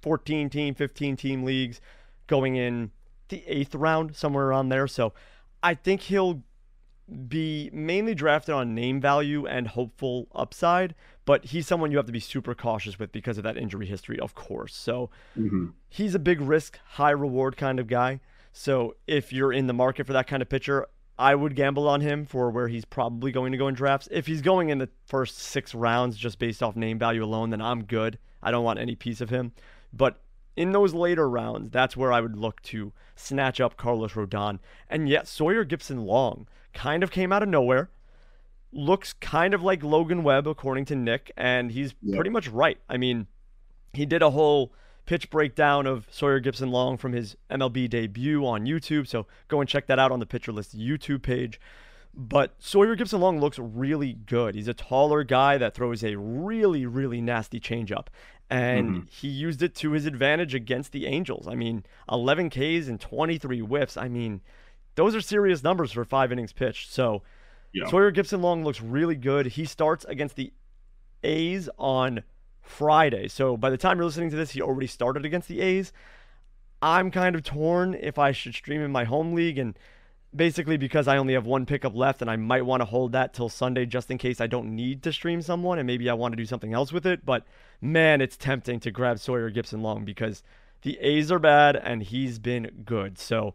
S3: 14 team, 15 team leagues going in the eighth round, somewhere around there. So I think he'll be mainly drafted on name value and hopeful upside, but he's someone you have to be super cautious with because of that injury history, of course. So mm-hmm. he's a big risk, high reward kind of guy. So if you're in the market for that kind of pitcher, I would gamble on him for where he's probably going to go in drafts. If he's going in the first six rounds just based off name value alone, then I'm good. I don't want any piece of him. But in those later rounds, that's where I would look to snatch up Carlos Rodon. And yet, Sawyer Gipson Long kind of came out of nowhere. Looks kind of like Logan Webb, according to Nick, and he's yep. pretty much right. I mean, he did a whole pitch breakdown of Sawyer Gipson Long from his MLB debut on YouTube. So go and check that out on the Pitcher List YouTube page. But Sawyer Gipson Long looks really good. He's a taller guy that throws a really, really nasty changeup. And mm-hmm. he used it to his advantage against the Angels. I mean, 11 Ks and 23 whiffs. I mean, those are serious numbers for five innings pitched. So yeah. Sawyer Gipson Long looks really good. He starts against the A's on Friday. So by the time you're listening to this, he already started against the A's. I'm kind of torn if I should stream in my home league and basically because I only have one pickup left and I might want to hold that till Sunday just in case I don't need to stream someone and maybe I want to do something else with it. But man, it's tempting to grab Sawyer Gipson Long because the A's are bad and he's been good. So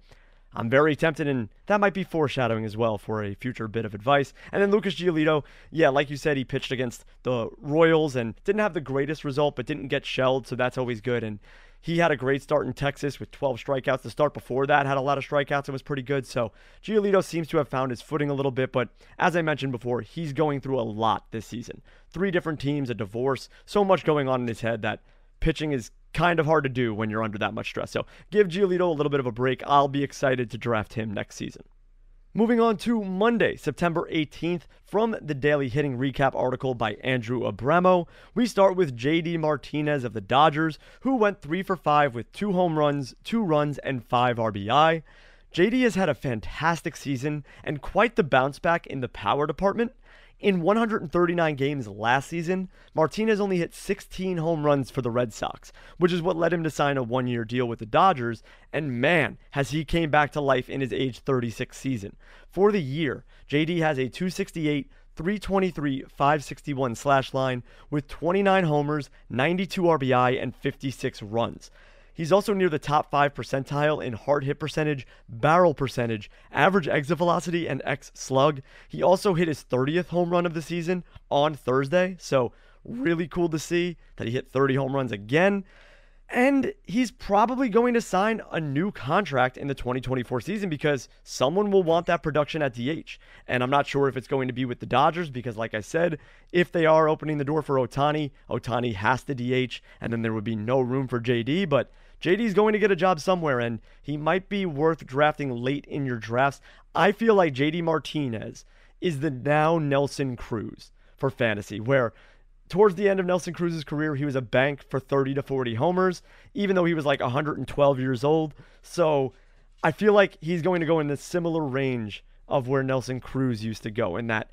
S3: I'm very tempted, and that might be foreshadowing as well for a future bit of advice. And then Lucas Giolito, yeah, like you said, he pitched against the Royals and didn't have the greatest result, but didn't get shelled, so that's always good. And he had a great start in Texas with 12 strikeouts. The start before that had a lot of strikeouts and was pretty good. So Giolito seems to have found his footing a little bit, but as I mentioned before, he's going through a lot this season. Three different teams, a divorce, so much going on in his head that pitching is kind of hard to do when you're under that much stress. So give Giolito a little bit of a break. I'll be excited to draft him next season. Moving on to Monday, September 18th, from the Daily Hitting Recap article by Andrew Abramo, we start with JD Martinez of the Dodgers, who went 3 for 5 with 2 home runs, 2 runs, and 5 RBI. JD has had a fantastic season and quite the bounce back in the power department. In 139 games last season, Martinez only hit 16 home runs for the Red Sox, which is what led him to sign a one year deal with the Dodgers. And man, has he came back to life in his age 36 season. For the year, JD has a 268, 323, 561 slash line with 29 homers, 92 RBI, and 56 runs. He's also near the top 5 percentile in hard hit percentage, barrel percentage, average exit velocity, and X slug. He also hit his 30th home run of the season on Thursday, so really cool to see that he hit 30 home runs again. And he's probably going to sign a new contract in the 2024 season because someone will want that production at DH. And I'm not sure if it's going to be with the Dodgers because, like I said, if they are opening the door for Ohtani, Ohtani has to DH, and then there would be no room for JD. But JD's going to get a job somewhere, and he might be worth drafting late in your drafts. I feel like JD Martinez is the now Nelson Cruz for fantasy, where towards the end of Nelson Cruz's career, he was a bank for 30 to 40 homers, even though he was like 112 years old. So I feel like he's going to go in the similar range of where Nelson Cruz used to go in that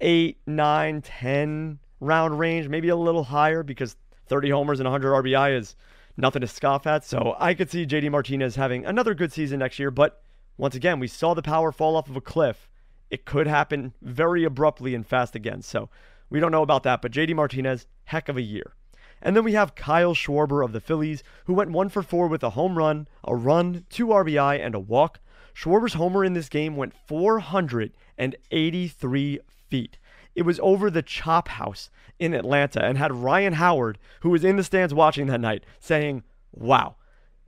S3: 8, 9, 10 round range, maybe a little higher because 30 homers and 100 RBI is nothing to scoff at. So I could see JD Martinez having another good season next year. But once again, we saw the power fall off of a cliff. It could happen very abruptly and fast again. So we don't know about that, but JD Martinez, heck of a year. And then we have Kyle Schwarber of the Phillies, who went one for four with a home run, a run, two RBI, and a walk. Schwarber's homer in this game went 483 feet. It was over the Chop House in Atlanta and had Ryan Howard, who was in the stands watching that night, saying, Wow,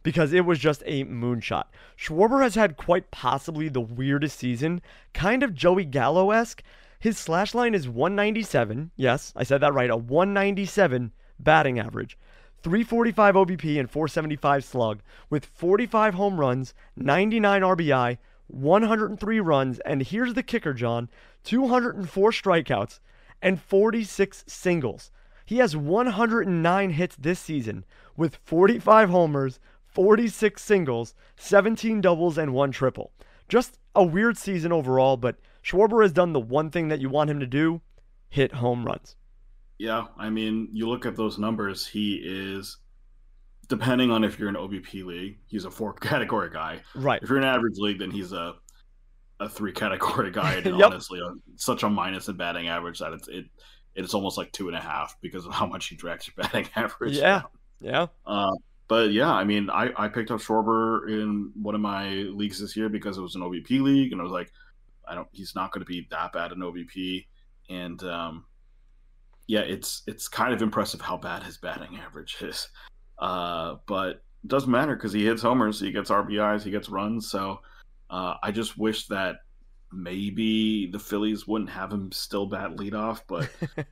S3: because it was just a moonshot. Schwarber has had quite possibly the weirdest season, kind of Joey Gallo esque, his slash line is 197. Yes, I said that right. A 197 batting average. 345 OBP and 475 slug with 45 home runs, 99 RBI, 103 runs, and here's the kicker, John 204 strikeouts and 46 singles. He has 109 hits this season with 45 homers, 46 singles, 17 doubles, and one triple. Just a weird season overall, but Schwarber has done the one thing that you want him to do hit home runs.
S4: Yeah, I mean, you look at those numbers, he is depending on if you're an OBP league, he's a four category guy.
S3: Right.
S4: If you're an average league, then he's a a three category guy. And yep. honestly, such a minus in batting average that it's it it's almost like two and a half because of how much he drags your batting average.
S3: Yeah. Down. Yeah.
S4: Uh, but yeah, I mean, I, I picked up Schwarber in one of my leagues this year because it was an OBP league, and I was like, I don't. He's not going to be that bad in OBP, and um, yeah, it's it's kind of impressive how bad his batting average is. Uh, but it doesn't matter because he hits homers, he gets RBIs, he gets runs. So uh, I just wish that maybe the Phillies wouldn't have him still bat leadoff, but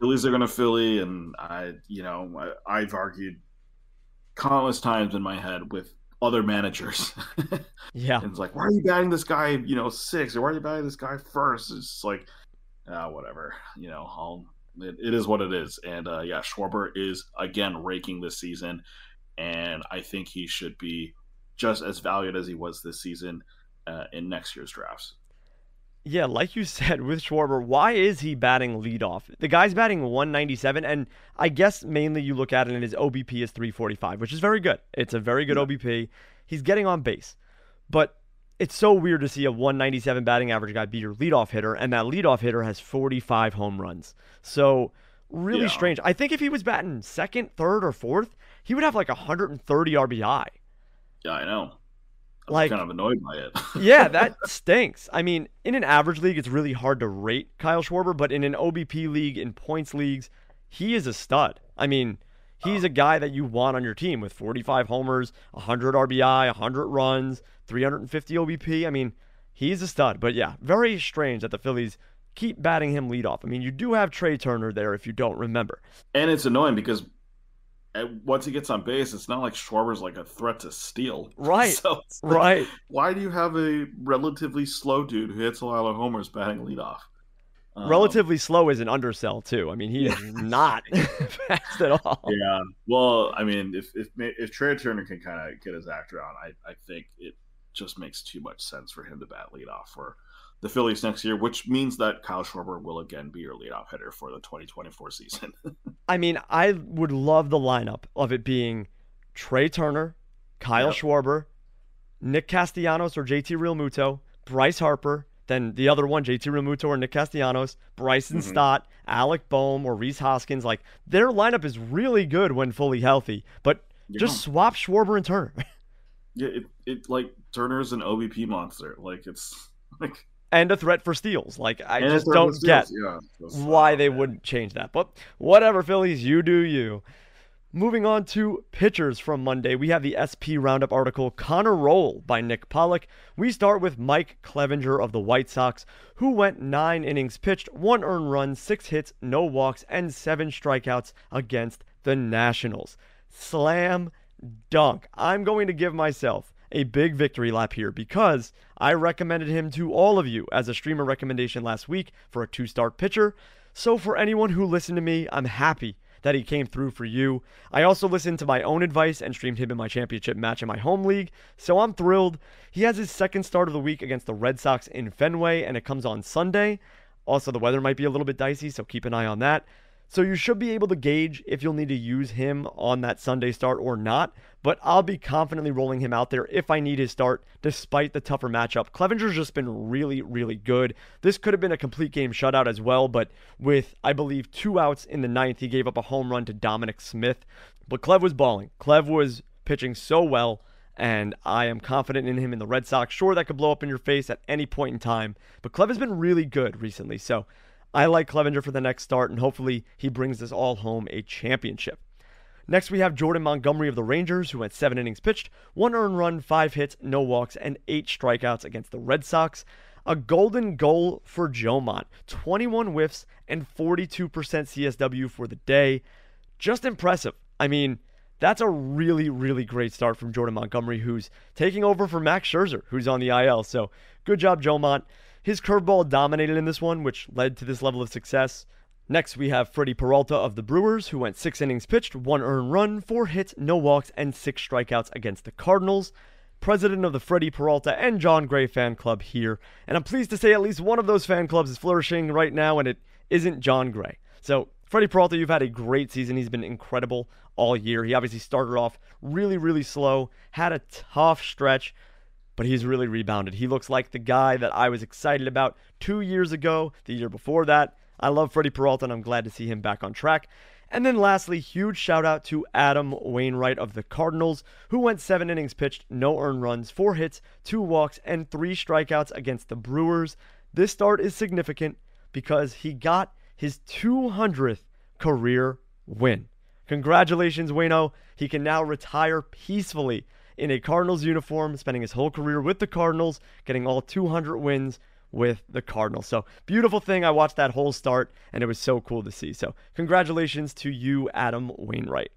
S4: Phillies are going to Philly, and I, you know, I, I've argued countless times in my head with other managers.
S3: yeah.
S4: And it's like, why are you batting this guy, you know, six? Or why are you batting this guy first? It's like, ah, whatever. You know, I'll, it, it is what it is. And uh, yeah, Schwarber is, again, raking this season. And I think he should be just as valued as he was this season uh, in next year's drafts.
S3: Yeah, like you said with Schwarber, why is he batting leadoff? The guy's batting 197, and I guess mainly you look at it and his OBP is 345, which is very good. It's a very good OBP. He's getting on base, but it's so weird to see a 197 batting average guy be your leadoff hitter, and that leadoff hitter has 45 home runs. So really yeah. strange. I think if he was batting second, third, or fourth, he would have like 130 RBI.
S4: Yeah, I know like kind of annoyed by it.
S3: yeah, that stinks. I mean, in an average league, it's really hard to rate Kyle Schwarber, but in an OBP league, in points leagues, he is a stud. I mean, he's oh. a guy that you want on your team with 45 homers, 100 RBI, 100 runs, 350 OBP. I mean, he's a stud. But yeah, very strange that the Phillies keep batting him leadoff. I mean, you do have Trea Turner there if you don't remember.
S4: And it's annoying because once he gets on base, it's not like Schwarber's like a threat to steal.
S3: Right. So like, right.
S4: Why do you have a relatively slow dude who hits a lot of homers batting leadoff?
S3: Um, relatively slow is an undersell too. I mean, he is not fast at all.
S4: Yeah. Well, I mean, if if if Trea Turner can kind of get his act around, I I think it just makes too much sense for him to bat leadoff for the Phillies next year, which means that Kyle Schwarber will again be your leadoff hitter for the 2024 season.
S3: I mean, I would love the lineup of it being Trea Turner, Kyle yep. Schwarber, Nick Castellanos or JT Realmuto, Bryce Harper, then the other one, JT Realmuto or Nick Castellanos, Bryson mm-hmm. Stott, Alec Bohm or Rhys Hoskins. Like their lineup is really good when fully healthy, but yeah. just swap Schwarber and Turner.
S4: yeah, it, it like Turner's an OBP monster. Like it's like
S3: and a threat for steals. Like I and just don't get yeah, why they wouldn't change that. But whatever, Phillies, you do you. Moving on to pitchers from Monday, we have the SP Roundup article Connor Roll by Nick Pollack. We start with Mike Clevinger of the White Sox, who went nine innings pitched, one earned run, six hits, no walks, and seven strikeouts against the Nationals. Slam dunk. I'm going to give myself a big victory lap here because I recommended him to all of you as a streamer recommendation last week for a two start pitcher. So, for anyone who listened to me, I'm happy that he came through for you. I also listened to my own advice and streamed him in my championship match in my home league, so I'm thrilled. He has his second start of the week against the Red Sox in Fenway, and it comes on Sunday. Also, the weather might be a little bit dicey, so keep an eye on that. So you should be able to gauge if you'll need to use him on that Sunday start or not, but I'll be confidently rolling him out there if I need his start, despite the tougher matchup. Clevinger's just been really, really good. This could have been a complete game shutout as well, but with, I believe, two outs in the ninth, he gave up a home run to Dominic Smith. But Clev was balling. Clev was pitching so well, and I am confident in him in the Red Sox. Sure, that could blow up in your face at any point in time, but Clev has been really good recently, so I like Clevinger for the next start, and hopefully he brings us all home a championship. Next, we have Jordan Montgomery of the Rangers, who went seven innings pitched, one earned run, five hits, no walks, and eight strikeouts against the Red Sox. A golden goal for Jomont 21 whiffs and 42% CSW for the day. Just impressive. I mean, that's a really, really great start from Jordan Montgomery, who's taking over for Max Scherzer, who's on the IL. So good job, Joe Mont. His curveball dominated in this one, which led to this level of success. Next, we have Freddie Peralta of the Brewers, who went six innings pitched, one earned run, four hits, no walks, and six strikeouts against the Cardinals. President of the Freddie Peralta and Jon Gray fan club here, and I'm pleased to say at least one of those fan clubs is flourishing right now, and it isn't Jon Gray. So, Freddie Peralta, you've had a great season. He's been incredible all year. He obviously started off really, really slow, had a tough stretch, but he's really rebounded. He looks like the guy that I was excited about two years ago, the year before that. I love Freddie Peralta, and I'm glad to see him back on track. And then lastly, huge shout out to Adam Wainwright of the Cardinals, who went seven innings pitched, no earned runs, four hits, two walks, and three strikeouts against the Brewers. This start is significant because he got his 200th career win. Congratulations, Wayno. He can now retire peacefully in a Cardinals uniform, spending his whole career with the Cardinals, getting all 200 wins with the Cardinals. So, beautiful thing. I watched that whole start and it was so cool to see. So, congratulations to you, Adam Wainwright.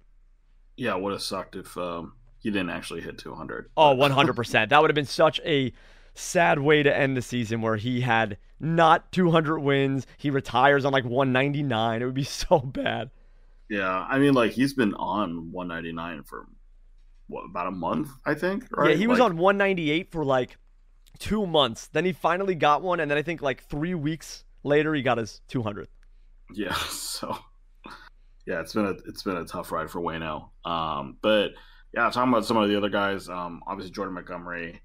S4: Yeah, would have sucked if um, he didn't actually hit 200.
S3: Oh, 100%. that would have been such a sad way to end the season where he had not 200 wins. He retires on like 199. It would be so bad.
S4: Yeah, I mean, like he's been on 199 for what about a month? I think. Right?
S3: Yeah, he was
S4: like,
S3: on 198 for like two months. Then he finally got one, and then I think like three weeks later he got his 200th.
S4: Yeah, so yeah, it's been a it's been a tough ride for Wayno. Um, but yeah, talking about some of the other guys, um, obviously Jordan Montgomery.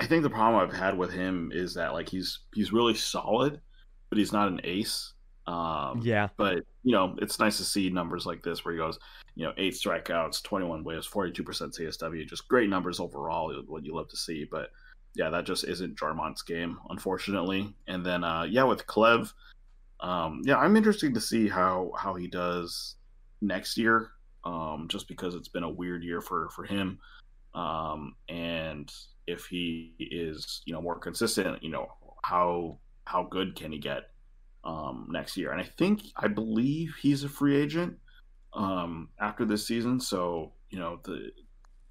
S4: I think the problem I've had with him is that like he's he's really solid, but he's not an ace. Um,
S3: yeah.
S4: But you know, it's nice to see numbers like this where he goes, you know, eight strikeouts, twenty-one whiffs, forty-two percent CSW, just great numbers overall. What you love to see, but yeah, that just isn't Jarmont's game, unfortunately. And then uh, yeah, with Clev, um, yeah, I'm interested to see how how he does next year. Um, just because it's been a weird year for for him, um, and if he is you know more consistent, you know how how good can he get um, next year? And I think I believe he's a free agent um, after this season, so you know the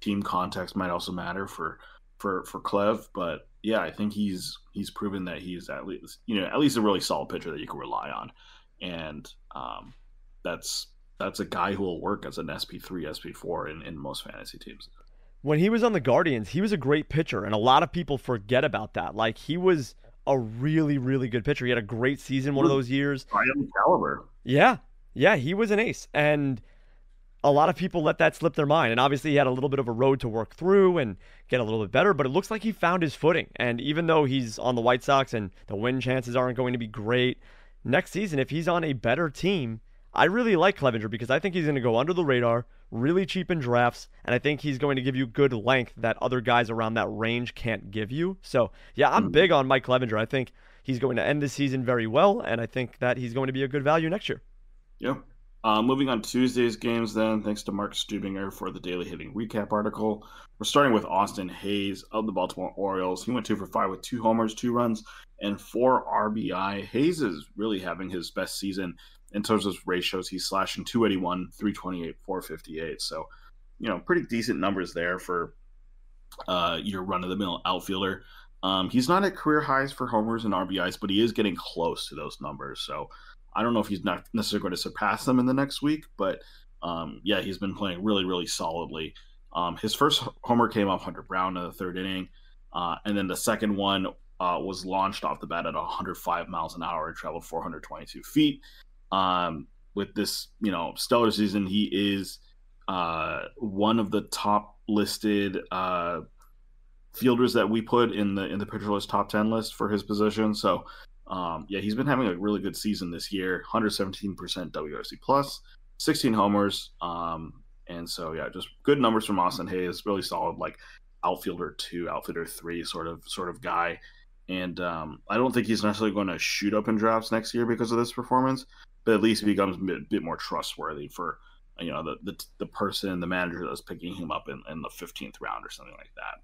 S4: team context might also matter for for for Clev, but yeah, I think he's he's proven that he's at least you know at least a really solid pitcher that you can rely on, and um, that's that's a guy who will work as an SP three SP four in in most fantasy teams.
S3: When he was on the Guardians, he was a great pitcher, and a lot of people forget about that. Like he was a really really good pitcher. He had a great season one of those years.
S4: I am caliber.
S3: Yeah, yeah, he was an ace, and a lot of people let that slip their mind. And obviously, he had a little bit of a road to work through and get a little bit better, but it looks like he found his footing. And even though he's on the White Sox and the win chances aren't going to be great, next season, if he's on a better team, I really like Clevinger because I think he's going to go under the radar, really cheap in drafts, and I think he's going to give you good length that other guys around that range can't give you. So, yeah, I'm big on Mike Clevinger. I think he's going to end the season very well, and I think that he's going to be a good value next year.
S4: Yeah. Uh, moving on Tuesday's games, then, thanks to Mark Stubinger for the daily hitting recap article. We're starting with Austin Hays of the Baltimore Orioles. He went two for five with two homers, two runs, and four RBI. Hays is really having his best season in terms of ratios. He's slashing 281, 328, 458. So, you know, pretty decent numbers there for uh, your run of the mill outfielder. Um, he's not at career highs for homers and RBIs, but he is getting close to those numbers. So, I don't know if he's not necessarily going to surpass them in the next week, but um, yeah, he's been playing really, really solidly. Um, his first homer came off Hunter Brown in the third inning, uh, and then the second one uh, was launched off the bat at 105 miles an hour traveled 422 feet. Um, with this, you know, stellar season, he is uh, one of the top listed uh, fielders that we put in the in the pitcher list top 10 list for his position. So um, yeah, he's been having a really good season this year 117% WRC plus, 16 homers. Um, and so, yeah, just good numbers from Austin Hays. really solid, like outfielder two, outfielder three sort of sort of guy. And um, I don't think he's necessarily going to shoot up in drafts next year because of this performance, but at least he becomes a bit, more trustworthy for you know the, the, the person, the manager that's picking him up in, in the 15th round or something like that.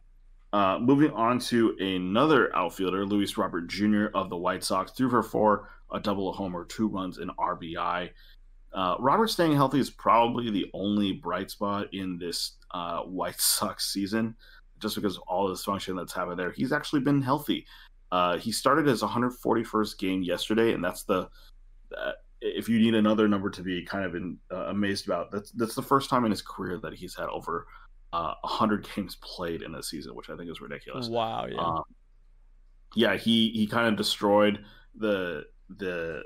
S4: Uh, moving on to another outfielder, Luis Robert Jr. of the White Sox, threw for four, a double, a homer, two runs, and RBI. Uh, Robert staying healthy is probably the only bright spot in this uh, White Sox season, just because of all this dysfunction that's happened there. He's actually been healthy. Uh, he started his 141st game yesterday, and that's the uh, if you need another number to be kind of in, uh, amazed about, that's that's the first time in his career that he's had over uh, 100 games played in a season, which I think is ridiculous.
S3: Wow. Yeah. Um,
S4: yeah. He he kind of destroyed the the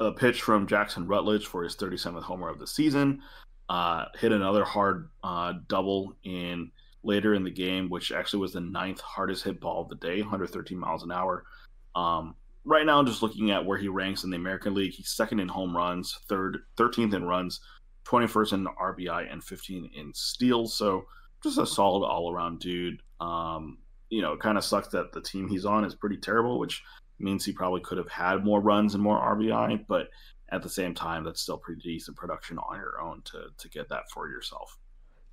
S4: a pitch from Jackson Rutledge for his 37th homer of the season. Uh, hit another hard uh, double in later in the game, which actually was the ninth hardest hit ball of the day, 113 miles an hour. Um, right now, just looking at where he ranks in the American League, he's second in home runs, third, 13th in runs, 21st in RBI, and 15 in steals. So just a solid all around dude. Um, you know, it kind of sucks that the team he's on is pretty terrible, which means he probably could have had more runs and more RBI, but at the same time, that's still pretty decent production on your own to to get that for yourself.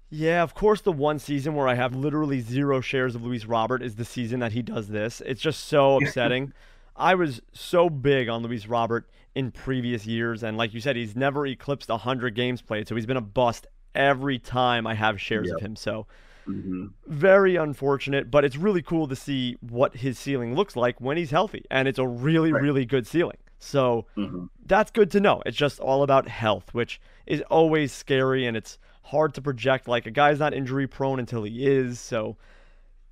S3: Yeah, of course, the one season where I have literally zero shares of Luis Robert is the season that he does this. It's just so upsetting. I was so big on Luis Robert in previous years, and like you said, he's never eclipsed 100 games played, so he's been a bust every time I have shares yep. of him. So Mm-hmm. Very unfortunate, but it's really cool to see what his ceiling looks like when he's healthy. And it's a really, right. really good ceiling. So mm-hmm. that's good to know. It's just all about health, which is always scary and it's hard to project. Like a guy's not injury prone until he is. So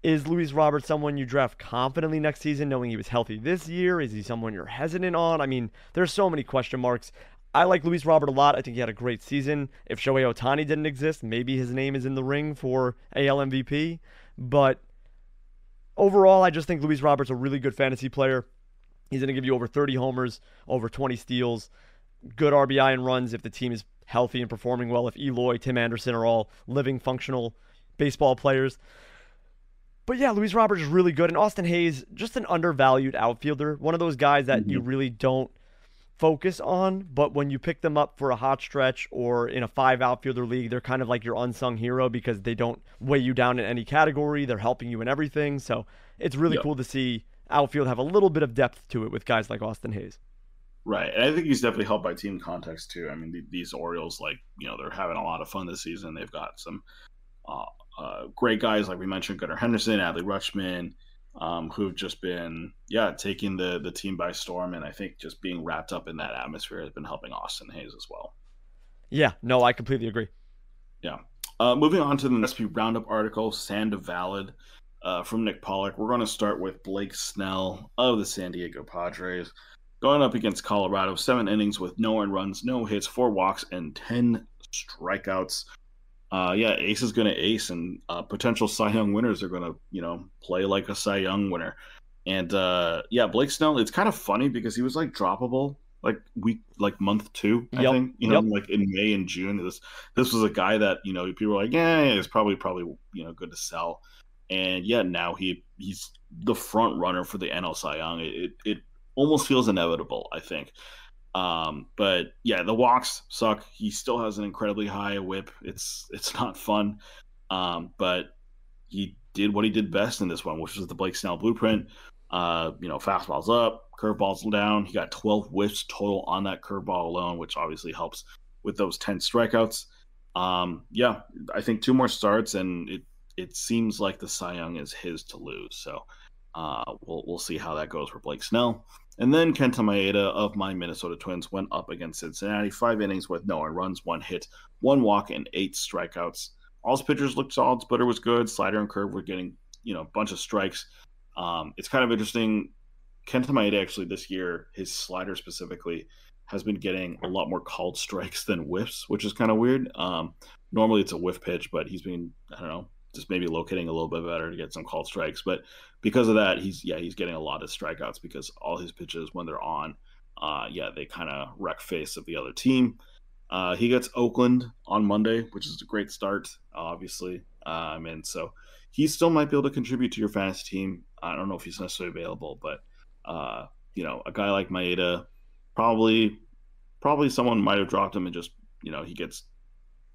S3: is Luis Roberts someone you draft confidently next season, knowing he was healthy this year? Is he someone you're hesitant on? I mean, there's so many question marks. I like Luis Robert a lot. I think he had a great season. If Shohei Ohtani didn't exist, maybe his name is in the ring for AL MVP. But overall, I just think Luis Robert's a really good fantasy player. He's going to give you over 30 homers, over 20 steals, good RBI and runs if the team is healthy and performing well. If Eloy, Tim Anderson are all living, functional baseball players. But yeah, Luis Roberts is really good. And Austin Hays, just an undervalued outfielder. One of those guys that mm-hmm. you really don't focus on, but when you pick them up for a hot stretch or in a five outfielder league, they're kind of like your unsung hero because they don't weigh you down in any category. They're helping you in everything. So it's really yep. cool to see outfield have a little bit of depth to it with guys like Austin Hays.
S4: Right. And I think he's definitely helped by team context too. I mean, these Orioles, like, you know, they're having a lot of fun this season. They've got some uh, uh, great guys, like we mentioned, Gunnar Henderson, Adley Rutschman, um, who've just been, yeah, taking the the team by storm, and I think just being wrapped up in that atmosphere has been helping Austin Hays as well.
S3: Yeah, no, I completely agree.
S4: Yeah. Uh, moving on to the SP Roundup article, Sand Valid uh, from Nick Pollack. We're going to start with Blake Snell of the San Diego Padres going up against Colorado. Seven innings with no earned runs, no hits, four walks, and 10 strikeouts uh, yeah, Ace is going to ace, and uh, potential Cy Young winners are going to, you know, play like a Cy Young winner. And uh, yeah, Blake Snell, it's kind of funny because he was like droppable like week, like month two, I yep. think, you know, yep. like in May and June. This this was a guy that you know people were like, yeah, it's probably probably you know good to sell. And yeah, now he he's the front runner for the NL Cy Young. It, it, it almost feels inevitable, I think. Um, but yeah, the walks suck. He still has an incredibly high whip. It's it's not fun. Um, but he did what he did best in this one, which was the Blake Snell blueprint. Uh, you know, fastballs up, curveballs down. He got 12 whiffs total on that curveball alone, which obviously helps with those 10 strikeouts. Um, yeah, I think two more starts, and it it seems like the Cy Young is his to lose. So uh, we'll we'll see how that goes for Blake Snell. And then Kenta Maeda of my Minnesota Twins went up against Cincinnati, five innings with no runs, one hit, one walk, and eight strikeouts. All his pitchers looked solid. Splitter was good. Slider and curve were getting you know a bunch of strikes. Um, it's kind of interesting. Kenta Maeda actually this year, his slider specifically, has been getting a lot more called strikes than whiffs, which is kind of weird. Um, normally it's a whiff pitch, but he's been I don't know just maybe locating a little bit better to get some called strikes. But because of that, he's yeah he's getting a lot of strikeouts because all his pitches when they're on, uh, yeah they kind of wreck face of the other team. Uh, he gets Oakland on Monday, which is a great start, obviously. Um, and so he still might be able to contribute to your fantasy team. I don't know if he's necessarily available, but uh, you know, a guy like Maeda, probably, probably someone might have dropped him and just you know he gets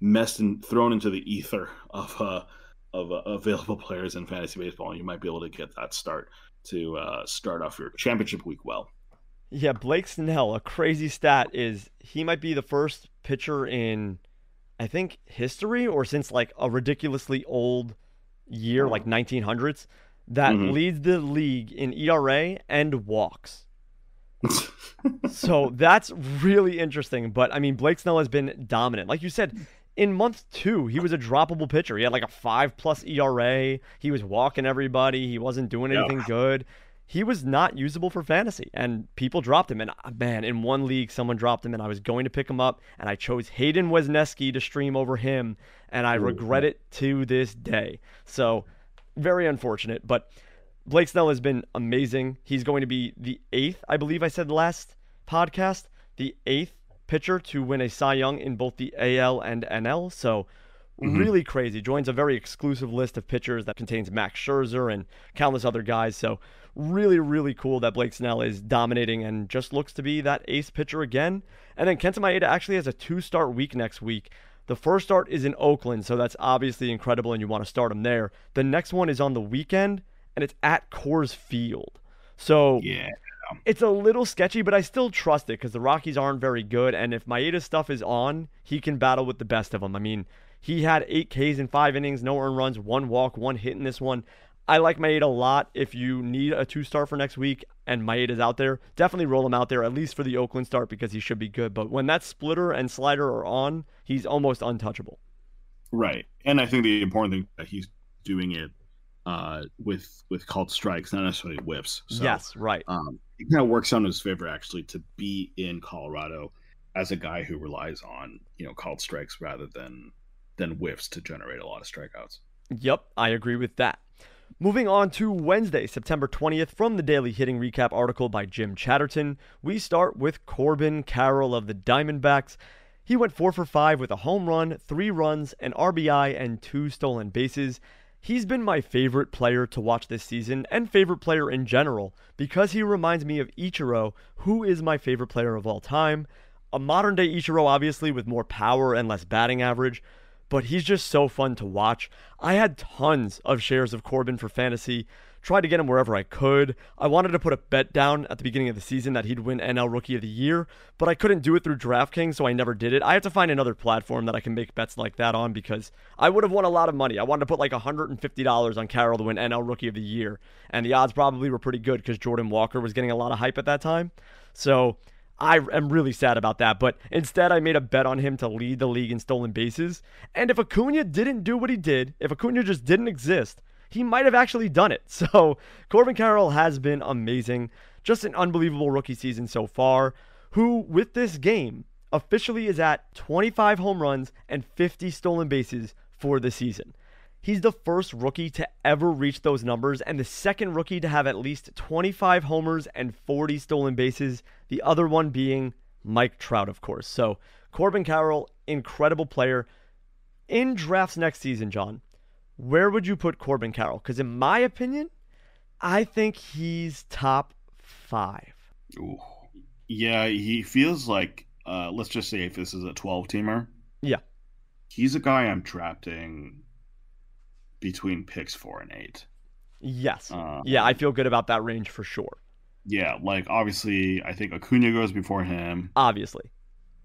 S4: messed and thrown into the ether of uh, of uh, available players in fantasy baseball, and you might be able to get that start to uh, start off your championship week well.
S3: Yeah, Blake Snell, a crazy stat is he might be the first pitcher in, I think, history or since like a ridiculously old year, like 1900s, that mm-hmm. leads the league in ERA and walks. so that's really interesting. But I mean, Blake Snell has been dominant. Like you said, in month two, he was a droppable pitcher. He had like a five plus ERA. He was walking everybody. He wasn't doing anything yeah. good. He was not usable for fantasy, and people dropped him. And uh, man, in one league, someone dropped him, and I was going to pick him up, and I chose Hayden Wesneski to stream over him, and I Ooh. regret it to this day. So, very unfortunate. But Blake Snell has been amazing. He's going to be the eighth, I believe I said last podcast, the eighth pitcher to win a Cy Young in both the AL and NL. So mm-hmm. really crazy. Joins a very exclusive list of pitchers that contains Max Scherzer and countless other guys. So really, really cool that Blake Snell is dominating and just looks to be that ace pitcher again. And then Kenta Maeda actually has a two-start week next week. The first start is in Oakland, so that's obviously incredible, and you want to start him there. The next one is on the weekend, and it's at Coors Field. So
S4: yeah.
S3: It's a little sketchy, but I still trust it because the Rockies aren't very good. And if Maeda's stuff is on, he can battle with the best of them. I mean, he had eight Ks in five innings, no earned runs, one walk, one hit in this one. I like Maeda a lot. If you need a two star for next week and Maeda's out there, definitely roll him out there, at least for the Oakland start, because he should be good. But when that splitter and slider are on, he's almost untouchable.
S4: Right. And I think the important thing that he's doing it uh, with with called strikes, not necessarily whips.
S3: So, yes, right.
S4: Um, it kind of works out in his favor actually to be in Colorado as a guy who relies on you know called strikes rather than than whiffs to generate a lot of strikeouts.
S3: Yep, I agree with that. Moving on to Wednesday, September 20th, from the Daily Hitting Recap article by Jim Chatterton, we start with Corbin Carroll of the Diamondbacks. He went 4 for 5 with a home run, 3 runs, an RBI, and 2 stolen bases. He's been my favorite player to watch this season and favorite player in general because he reminds me of Ichiro, who is my favorite player of all time. A modern day Ichiro, obviously, with more power and less batting average, but he's just so fun to watch. I had tons of shares of Corbin for fantasy tried to get him wherever I could. I wanted to put a bet down at the beginning of the season that he'd win NL Rookie of the Year, but I couldn't do it through DraftKings, so I never did it. I have to find another platform that I can make bets like that on because I would have won a lot of money. I wanted to put like $150 on Carroll to win NL Rookie of the Year, and the odds probably were pretty good because Jordan Walker was getting a lot of hype at that time. So I am really sad about that, but instead I made a bet on him to lead the league in stolen bases. And if Acuna didn't do what he did, if Acuna just didn't exist, he might have actually done it. So Corbin Carroll has been amazing. Just an unbelievable rookie season so far. Who, with this game, officially is at 25 home runs and 50 stolen bases for the season. He's the first rookie to ever reach those numbers and the second rookie to have at least 25 homers and 40 stolen bases, the other one being Mike Trout, of course. So, Corbin Carroll, incredible player. In drafts next season, John, where would you put Corbin Carroll? Because in my opinion, I think he's top five.
S4: Ooh. Yeah, he feels like uh, let's just say if this is a 12 teamer.
S3: Yeah.
S4: He's a guy I'm drafting between picks four and eight.
S3: Yes.
S4: Uh,
S3: yeah, I feel good about that range for sure.
S4: Yeah, like obviously, I think Acuna goes before him.
S3: Obviously.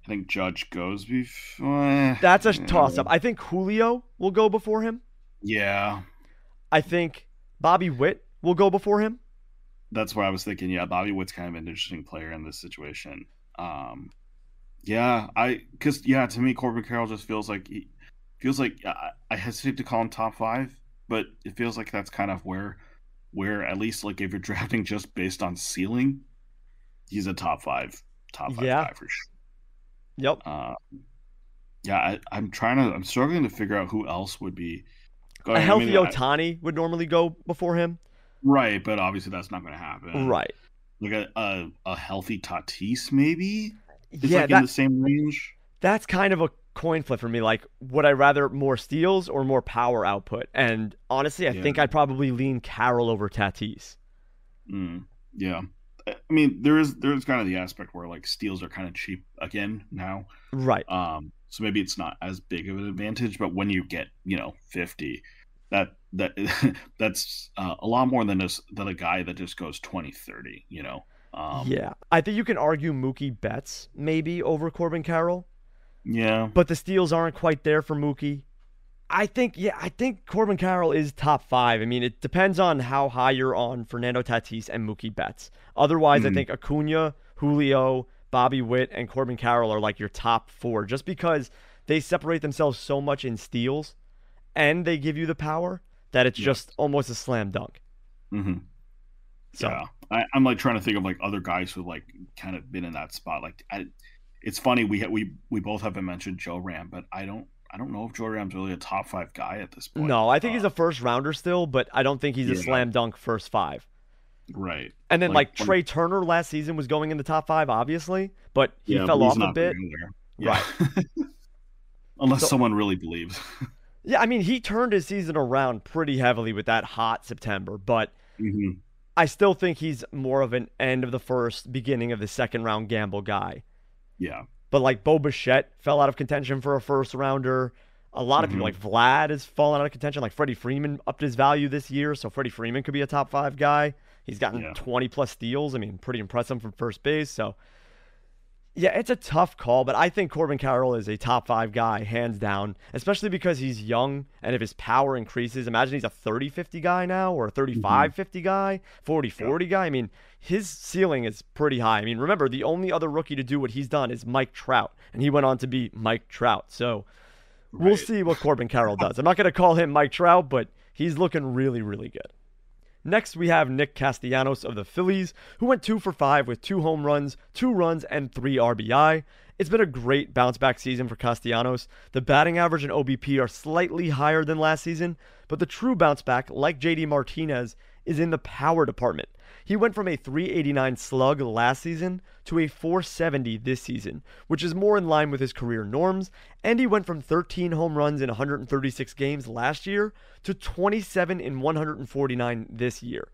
S4: I think Judge goes before.
S3: That's a toss up. I think Julio will go before him.
S4: Yeah.
S3: I think Bobby Witt will go before him.
S4: That's where I was thinking. Yeah, Bobby Witt's kind of an interesting player in this situation. Um, yeah, I because yeah, to me, Corbin Carroll just feels like he feels like I, I hesitate to call him top five, but it feels like that's kind of where where at least like if you're drafting just based on ceiling, he's a top five top five
S3: Yeah.
S4: guy for sure.
S3: Yep.
S4: Uh, yeah, I, I'm trying to I'm struggling to figure out who else would be.
S3: A
S4: I
S3: healthy
S4: I-
S3: Ohtani would normally go before him.
S4: right, but obviously that's not going to happen.
S3: Right.
S4: like a, a a healthy Tatis maybe. It's
S3: yeah,
S4: like in the same range.
S3: that's kind of a coin flip for me. Like, would I rather more steals or more power output? And honestly, I
S4: Yeah.
S3: think I'd probably lean Carroll over Tatis.
S4: Mm, yeah, I mean there is there is kind of the aspect where like steals are kind of cheap again now.
S3: Right.
S4: Um, so maybe it's not as big of an advantage, but when you get you know fifty, that that that's uh, a lot more than a, than a guy that just goes 20, 30, You know. Um,
S3: yeah. I think you can argue Mookie Betts maybe over Corbin Carroll,
S4: Yeah.
S3: but the steals aren't quite there for Mookie. I think, yeah, I think Corbin Carroll is top five. I mean, it depends on how high you're on Fernando Tatis and Mookie Betts. Otherwise, I
S4: Mhm.
S3: think Acuna, Julio, Bobby Witt, and Corbin Carroll are like your top four just because they separate themselves so much in steals and they give you the power that it's
S4: Yeah.
S3: just almost a slam dunk.
S4: hmm
S3: So,
S4: Yeah, I, I'm like trying to think of like other guys who like kind of been in that spot. Like, I, it's funny we we we both haven't mentioned Joe Ram, but I don't I don't know if Joe Ram's really a top five guy at this point.
S3: no, I think he's
S4: Uh,
S3: a first rounder still, but I don't think he's a slam dunk first five.
S4: Right.
S3: And then like,
S4: Like,
S3: Trea Turner last season was going in the top five, obviously, but he
S4: yeah,
S3: fell
S4: but
S3: off a bit.
S4: Yeah. Unless
S3: So-
S4: someone really believes.
S3: Yeah, I mean, he turned his season around pretty heavily with that hot September, but
S4: hmm
S3: I still think he's more of an end of the first, beginning of the second round gamble guy.
S4: Yeah.
S3: But like Bo Bichette fell out of contention for a first rounder. A lot of people
S4: Mhm.
S3: like Vlad has fallen out of contention. Like Freddie Freeman upped his value this year, so Freddie Freeman could be a top five guy. He's gotten
S4: Yeah.
S3: 20 plus steals. I mean, pretty impressive from first base. So yeah, it's a tough call, but I think Corbin Carroll is a top five guy, hands down, especially because he's young and if his power increases, imagine he's a 30 50 guy now or a 35 mm-hmm. 50 guy, 40 40 guy. I mean, his ceiling is pretty high. I mean, remember, the only other rookie to do what he's done is Mike Trout, and he went on to be Mike Trout. So we'll see what Corbin Carroll does. I'm not going to call him Mike Trout, but he's looking really, really good. Next, we have Nick Castellanos of the Phillies, who went two for five with two home runs, two runs, and three RBI. It's been a great bounce back season for Castellanos. The batting average and OBP are slightly higher than last season, but the true bounce back, like JD Martinez, is in the power department. He went from a 389 slug last season to a 470 this season, which is more in line with his career norms, and he went from 13 home runs in 136 games last year to 27 in 149 this year.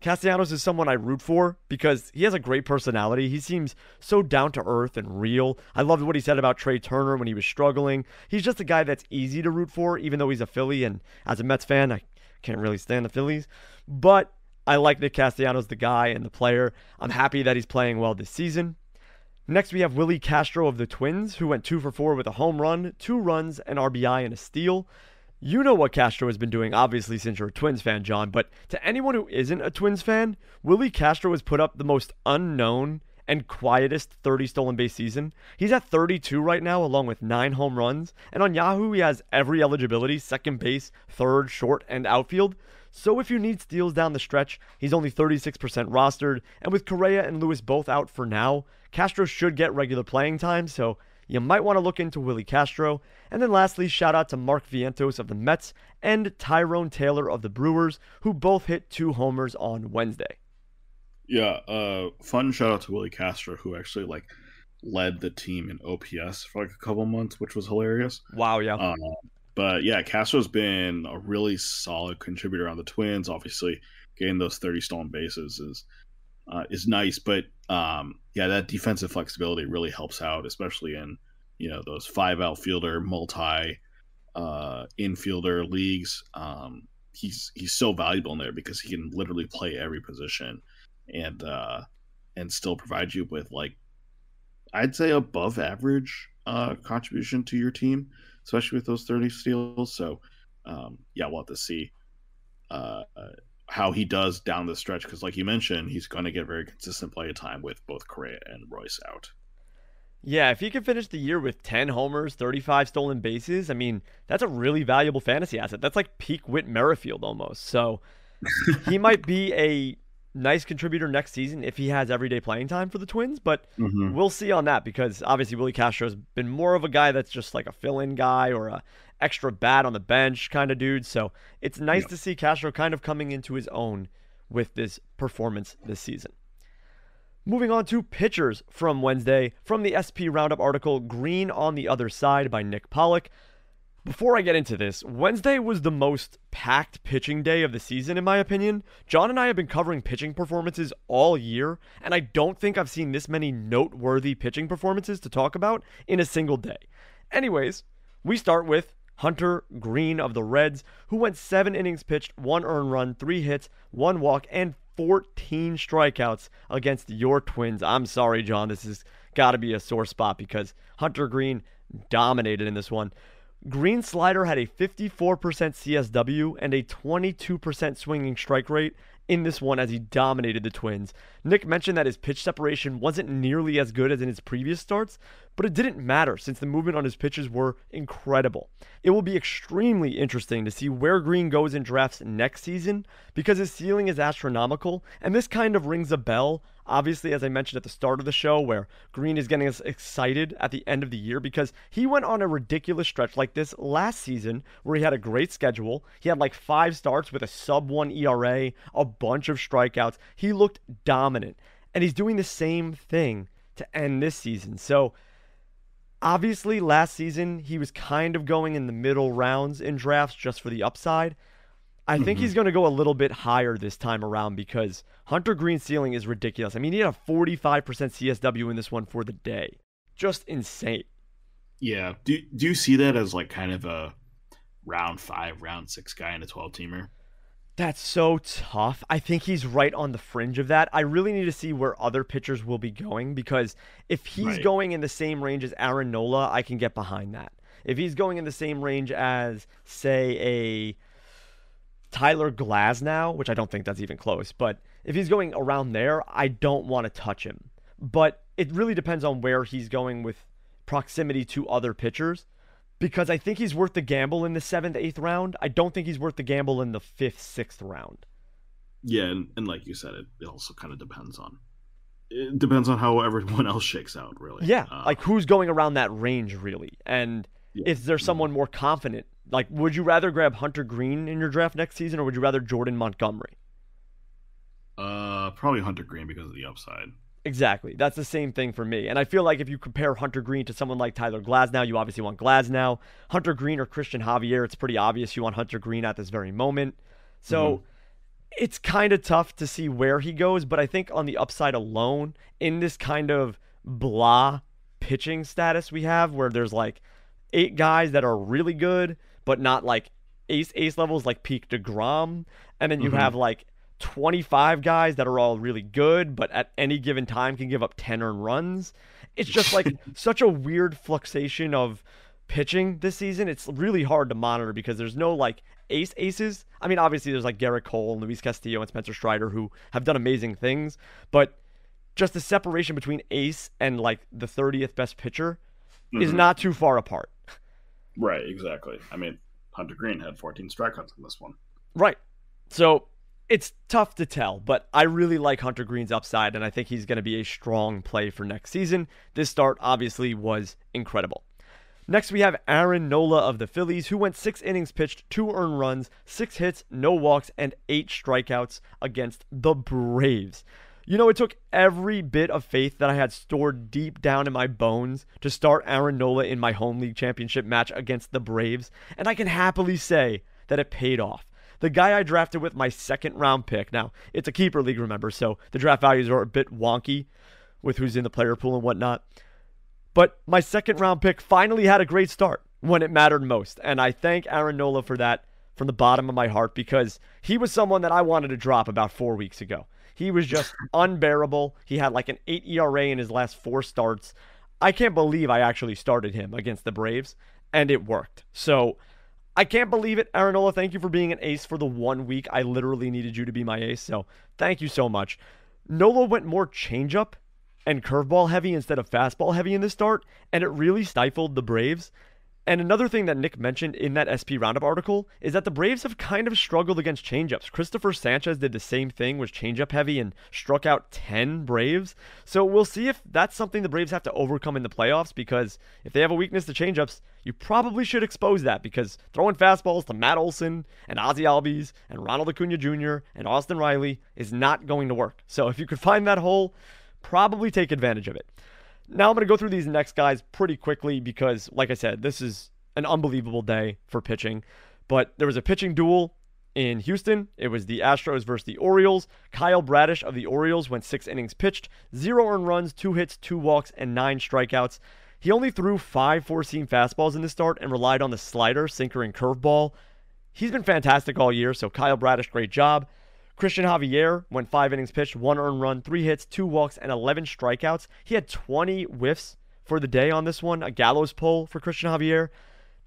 S3: Castellanos is someone I root for because he has a great personality. He seems so down to earth and real. I loved what he said about Trea Turner when he was struggling. He's just a guy that's easy to root for, even though he's a Philly. And as a Mets fan, I can't really stand the Phillies. But I like Nick Castellanos, the guy and the player. I'm happy that he's playing well this season. Next, we have Willi Castro of the Twins, who went two for four with a home run, two runs, an RBI, and a steal. You know what Castro has been doing, obviously, since you're a Twins fan, John, but to anyone who isn't a Twins fan, Willi Castro has put up the most unknown and quietest 30 stolen base season. He's at 32 right now, along with nine home runs, and on Yahoo, he has every eligibility second base, third, short, and outfield. So if you need steals down the stretch, he's only 36% rostered, and with Correa and Lewis both out for now, Castro should get regular playing time, so you might want to look into Willi Castro. And then lastly, shout out to Mark Vientos of the Mets and Tyrone Taylor of the Brewers, who both hit two homers on Wednesday.
S4: Yeah, uh, fun shout out to Willi Castro, who actually like led the team in OPS for like a couple months, which was hilarious.
S3: Wow, yeah.
S4: Um, but yeah, Castro's been a really solid contributor on the Twins. Obviously, getting those thirty stolen bases is
S5: uh, is nice. But um, yeah, that defensive flexibility really helps out, especially in you know those five outfielder, multi uh, infielder leagues. Um, he's he's so valuable in there because he can literally play every position, and uh, and still provide you with like I'd say above average uh, contribution to your team, especially with those thirty steals. So um, yeah, we'll have to see uh, how he does down the stretch because, like you mentioned, he's going to get very consistent play time with both Correa and Royce out.
S3: Yeah, if he can finish the year with 10 homers, 35 stolen bases, I mean, that's a really valuable fantasy asset. That's like peak Whit Merrifield almost. So he might be a nice contributor next season if he has everyday playing time for the Twins, but mm-hmm. we'll see on that because obviously Willi Castro's been more of a guy that's just like a fill-in guy or a extra bat on the bench kind of dude. So it's nice yeah. to see Castro kind of coming into his own with this performance this season. Moving on to pitchers from Wednesday from the SP Roundup article Greene on the Other Side by Nick Pollack. Before I get into this, Wednesday was the most packed pitching day of the season, in my opinion. John and I have been covering pitching performances all year, and I don't think I've seen this many noteworthy pitching performances to talk about in a single day. Anyways, we start with Hunter Greene of the Reds, who went seven innings pitched, one earned run, three hits, one walk, and 14 strikeouts against your Twins. I'm sorry, John. This has got to be a sore spot because Hunter Greene dominated in this one. Greene slider had a 54% CSW and a 22% swinging strike rate in this one as he dominated the Twins. Nick mentioned that his pitch separation wasn't nearly as good as in his previous starts, but it didn't matter since the movement on his pitches were incredible. It will be extremely interesting to see where Greene goes in drafts next season because his ceiling is astronomical, and this kind of rings a bell Obviously, as I mentioned at the start of the show, where Greene is getting us excited at the end of the year because he went on a ridiculous stretch like this last season where he had a great schedule. He had like five starts with a sub one ERA, a bunch of strikeouts. He looked dominant. And he's doing the same thing to end this season. So, obviously, last season, he was kind of going in the middle rounds in drafts just for the upside. I think mm-hmm. he's going to go a little bit higher this time around because Hunter Greene's ceiling is ridiculous. I mean, he had a 45% CSW in this one for the day. Just insane.
S5: Yeah. Do, do you see that as like kind of a round five, round six guy in a 12 teamer?
S3: That's so tough. I think he's right on the fringe of that. I really need to see where other pitchers will be going because if he's right. going in the same range as Aaron Nola, I can get behind that. If he's going in the same range as, say, a Tyler Glasnow, which I don't think that's even close, but if he's going around there, I don't want to touch him. But it really depends on where he's going with proximity to other pitchers because I think he's worth the gamble in the seventh, eighth round. I don't think he's worth the gamble in the fifth, sixth round.
S5: Yeah, and, and like you said, it, it also kind of depends on it depends on how everyone else shakes out, really.
S3: Yeah, uh, like who's going around that range, really, and yeah. is there someone more confident like, would you rather grab Hunter Greene in your draft next season, or would you rather Jordan Montgomery?
S5: Uh, probably Hunter Greene because of the upside.
S3: Exactly. That's the same thing for me. And I feel like if you compare Hunter Greene to someone like Tyler Glasnow, you obviously want Glasnow. Hunter Greene or Christian Javier, it's pretty obvious you want Hunter Greene at this very moment. So mm-hmm. it's kind of tough to see where he goes, but I think on the upside alone, in this kind of blah pitching status we have, where there's like eight guys that are really good, but not like ace ace levels like peak DeGrom. And then you mm-hmm. have like 25 guys that are all really good, but at any given time can give up 10 earned runs. It's just like such a weird fluxation of pitching this season. It's really hard to monitor because there's no like ace aces. I mean, obviously there's like Gerrit Cole and Luis Castillo and Spencer Strider who have done amazing things, but just the separation between ace and like the 30th best pitcher mm-hmm. is not too far apart.
S5: Right, exactly. I mean, Hunter Greene had 14 strikeouts in this one.
S3: Right. So it's tough to tell, but I really like Hunter Greene's upside, and I think he's going to be a strong play for next season. This start obviously was incredible. Next, we have Aaron Nola of the Phillies, who went six innings pitched, two earned runs, six hits, no walks, and eight strikeouts against the Braves. You know, it took every bit of faith that I had stored deep down in my bones to start Aaron Nola in my home league championship match against the Braves, and I can happily say that it paid off. the guy I drafted with my second round pick. Now, it's a keeper league, remember, so the draft values are a bit wonky with who's in the player pool and whatnot. But my second round pick finally had a great start when it mattered most. And I thank Aaron Nola for that from the bottom of my heart because he was someone that I wanted to drop about four weeks ago. He was just unbearable. He had like an 8 ERA in his last four starts. I can't believe I actually started him against the Braves, and it worked. So I can't believe it. Aaron Nola, thank you for being an ace for the one week. I literally needed you to be my ace, so thank you so much. Nola went more changeup and curveball heavy instead of fastball heavy in the start, and it really stifled the Braves. And another thing that Nick mentioned in that SP Roundup article is that the Braves have kind of struggled against changeups. Christopher Sanchez did the same thing, was changeup heavy and struck out 10 Braves. So we'll see if that's something the Braves have to overcome in the playoffs because if they have a weakness to changeups, you probably should expose that because throwing fastballs to Matt Olson and Ozzie Albies and Ronald Acuna Jr. and Austin Riley is not going to work. So if you could find that hole, probably take advantage of it. Now I'm going to go through these next guys pretty quickly because, like I said, this is an unbelievable day for pitching. But there was a pitching duel in Houston. It was the Astros versus the Orioles. Kyle Bradish of the Orioles went six innings pitched, zero earned runs, two hits, two walks, and nine strikeouts. He only threw five four seam fastballs in the start and relied on the slider, sinker, and curveball. He's been fantastic all year, so Kyle Bradish, great job. Christian Javier went five innings pitched, one earned run, three hits, two walks, and 11 strikeouts. He had 20 whiffs for the day on this one, a gallows pull for Christian Javier.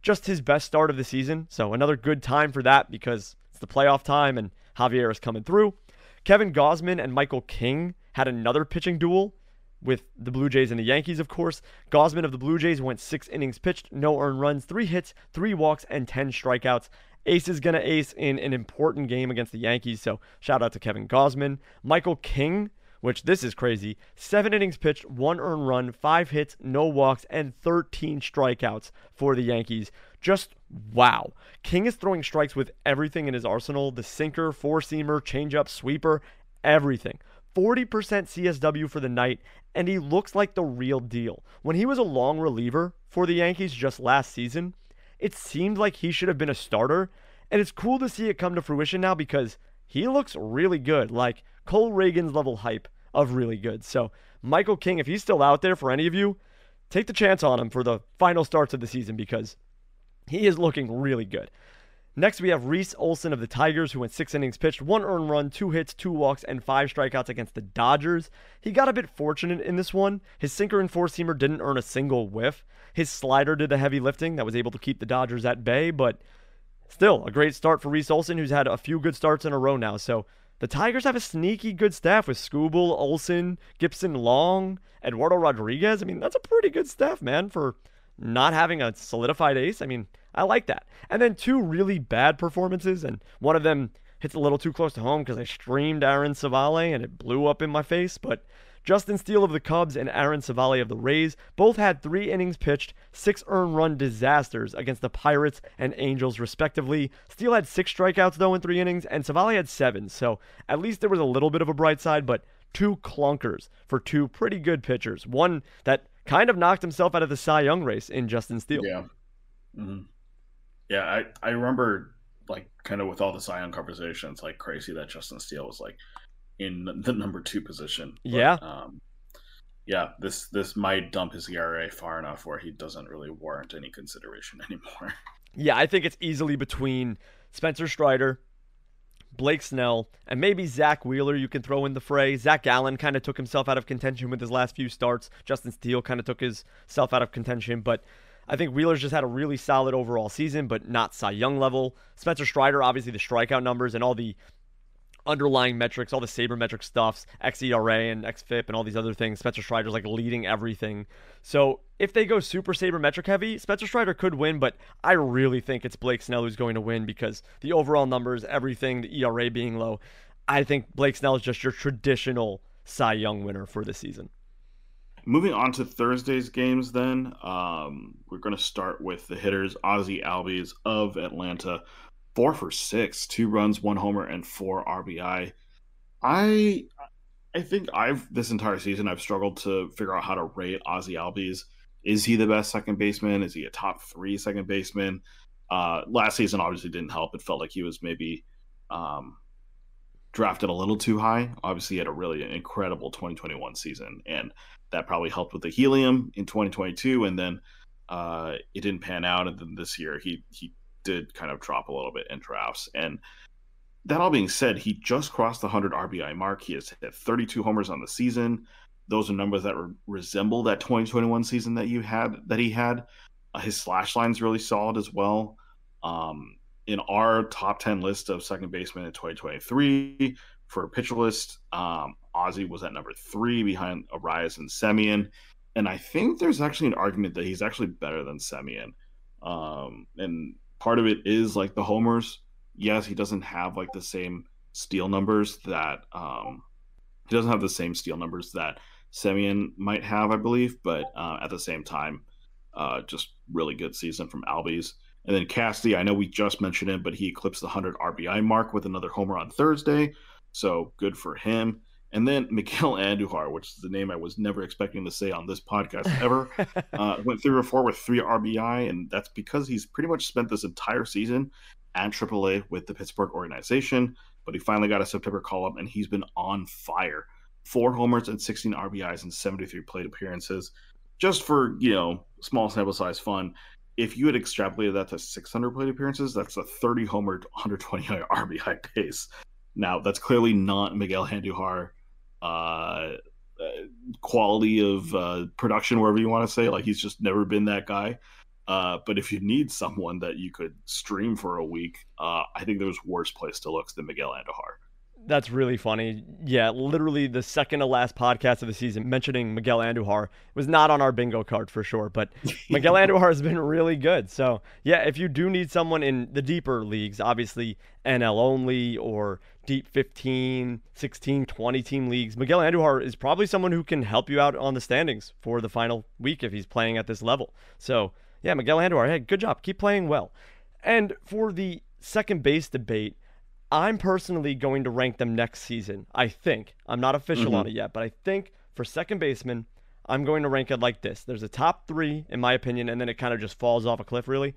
S3: Just his best start of the season. So another good time for that because it's the playoff time and Javier is coming through. Kevin Gausman and Michael King had another pitching duel with the Blue Jays and the Yankees, of course. Gausman of the Blue Jays went six innings pitched, no earned runs, three hits, three walks, and 10 strikeouts. Ace is going to ace in an important game against the Yankees, so shout out to Kevin Gausman. Michael King, which this is crazy, seven innings pitched, one earned run, five hits, no walks, and 13 strikeouts for the Yankees. Just wow. King is throwing strikes with everything in his arsenal the sinker, four seamer, changeup, sweeper, everything. 40% CSW for the night, and he looks like the real deal. When he was a long reliever for the Yankees just last season, it seemed like he should have been a starter. And it's cool to see it come to fruition now because he looks really good, like Cole Ragans level hype of really good. So, Michael King, if he's still out there for any of you, take the chance on him for the final starts of the season because he is looking really good. Next, we have Reese Olson of the Tigers, who went six innings pitched, one earned run, two hits, two walks, and five strikeouts against the Dodgers. He got a bit fortunate in this one. His sinker and four seamer didn't earn a single whiff. His slider did the heavy lifting that was able to keep the Dodgers at bay, but still a great start for Reese Olson, who's had a few good starts in a row now. So the Tigers have a sneaky good staff with Skubal, Olson, Gipson Long, Eduardo Rodriguez. I mean, that's a pretty good staff, man, for not having a solidified ace. I mean, I like that. And then two really bad performances, and one of them hits a little too close to home because I streamed Aaron Civale and it blew up in my face. But Justin Steele of the Cubs and Aaron Civale of the Rays both had three innings pitched, six earned run disasters against the Pirates and Angels, respectively. Steele had six strikeouts, though, in three innings, and Civale had seven. So at least there was a little bit of a bright side, but two clunkers for two pretty good pitchers. One that kind of knocked himself out of the Cy Young race in Justin Steele.
S5: Yeah. Mm-hmm. Yeah, I, I remember like kind of with all the Young conversations, like crazy that Justin Steele was like in the number two position.
S3: But, yeah.
S5: Um, yeah, this this might dump his ERA far enough where he doesn't really warrant any consideration anymore.
S3: Yeah, I think it's easily between Spencer Strider, Blake Snell, and maybe Zack Wheeler you can throw in the fray. Zac Gallen kind of took himself out of contention with his last few starts. Justin Steele kind of took himself out of contention, but I think Wheeler's just had a really solid overall season, but not Cy Young level. Spencer Strider, obviously the strikeout numbers and all the underlying metrics, all the sabermetric stuffs, xERA and xFIP and all these other things. Spencer Strider's like leading everything. So if they go super sabermetric heavy, Spencer Strider could win, but I really think it's Blake Snell who's going to win because the overall numbers, everything, the ERA being low, I think Blake Snell is just your traditional Cy Young winner for this season.
S5: Moving on to Thursday's games, then um, we're going to start with the hitters Ozzie Albies of Atlanta, four for six, two runs, one homer, and four RBI. I I think I've this entire season I've struggled to figure out how to rate Ozzie Albies. Is he the best second baseman? Is he a top three second baseman? Uh, last season obviously didn't help. It felt like he was maybe
S4: um, drafted a little too high. Obviously, he had a really incredible 2021 season, and that probably helped with the helium in 2022. And then uh, it didn't pan out, and then this year he he did kind of drop a little bit in drafts. And that all being said, he just crossed the 100 RBI mark. He has hit 32 homers on the season. Those are numbers that re- resemble that 2021 season that you had that he had. Uh, his slash line is really solid as well. Um, in our top 10 list of second baseman in 2023 for pitcher list, um, Ozzie was at number three behind Arraez and Semien. And I think there's actually an argument that he's actually better than Semien. Um, and part of it is like the homers. Yes, he doesn't have like the same steal numbers that um, he doesn't have the same steal numbers that Semien might have, I believe. But uh, at the same time, uh, just really good season from Albies. And then Cassidy, I know we just mentioned him, but he eclipsed the 100 RBI mark with another homer on Thursday. So good for him. And then Miguel Andujar, which is the name I was never expecting to say on this podcast ever, uh, went three or four with three RBI, and that's because he's pretty much spent this entire season at AAA with the Pittsburgh organization. But he finally got a September call up, and he's been on fire. Four homers and 16 RBIs in 73 plate appearances. Just for you know small sample size fun, if you had extrapolated that to 600 plate appearances, that's a 30 homer, 120 RBI pace. Now, that's clearly not Miguel Andujar uh, uh, quality of uh, production, wherever you want to say. Like, he's just never been that guy. Uh, but if you need someone that you could stream for a week, uh, I think there's worse place to look than Miguel Andujar.
S3: That's really funny. Yeah, literally the second to last podcast of the season mentioning Miguel Andujar was not on our bingo card for sure, but Miguel Andujar has been really good. So, yeah, if you do need someone in the deeper leagues, obviously NL only or deep 15, 16, 20 team leagues, Miguel Andujar is probably someone who can help you out on the standings for the final week if he's playing at this level. So, yeah, Miguel Andujar, hey, good job. Keep playing well. And for the second base debate, I'm personally going to rank them next season. I think. I'm not official mm-hmm. on it yet, but I think for second baseman, I'm going to rank it like this. There's a top three, in my opinion, and then it kind of just falls off a cliff, really.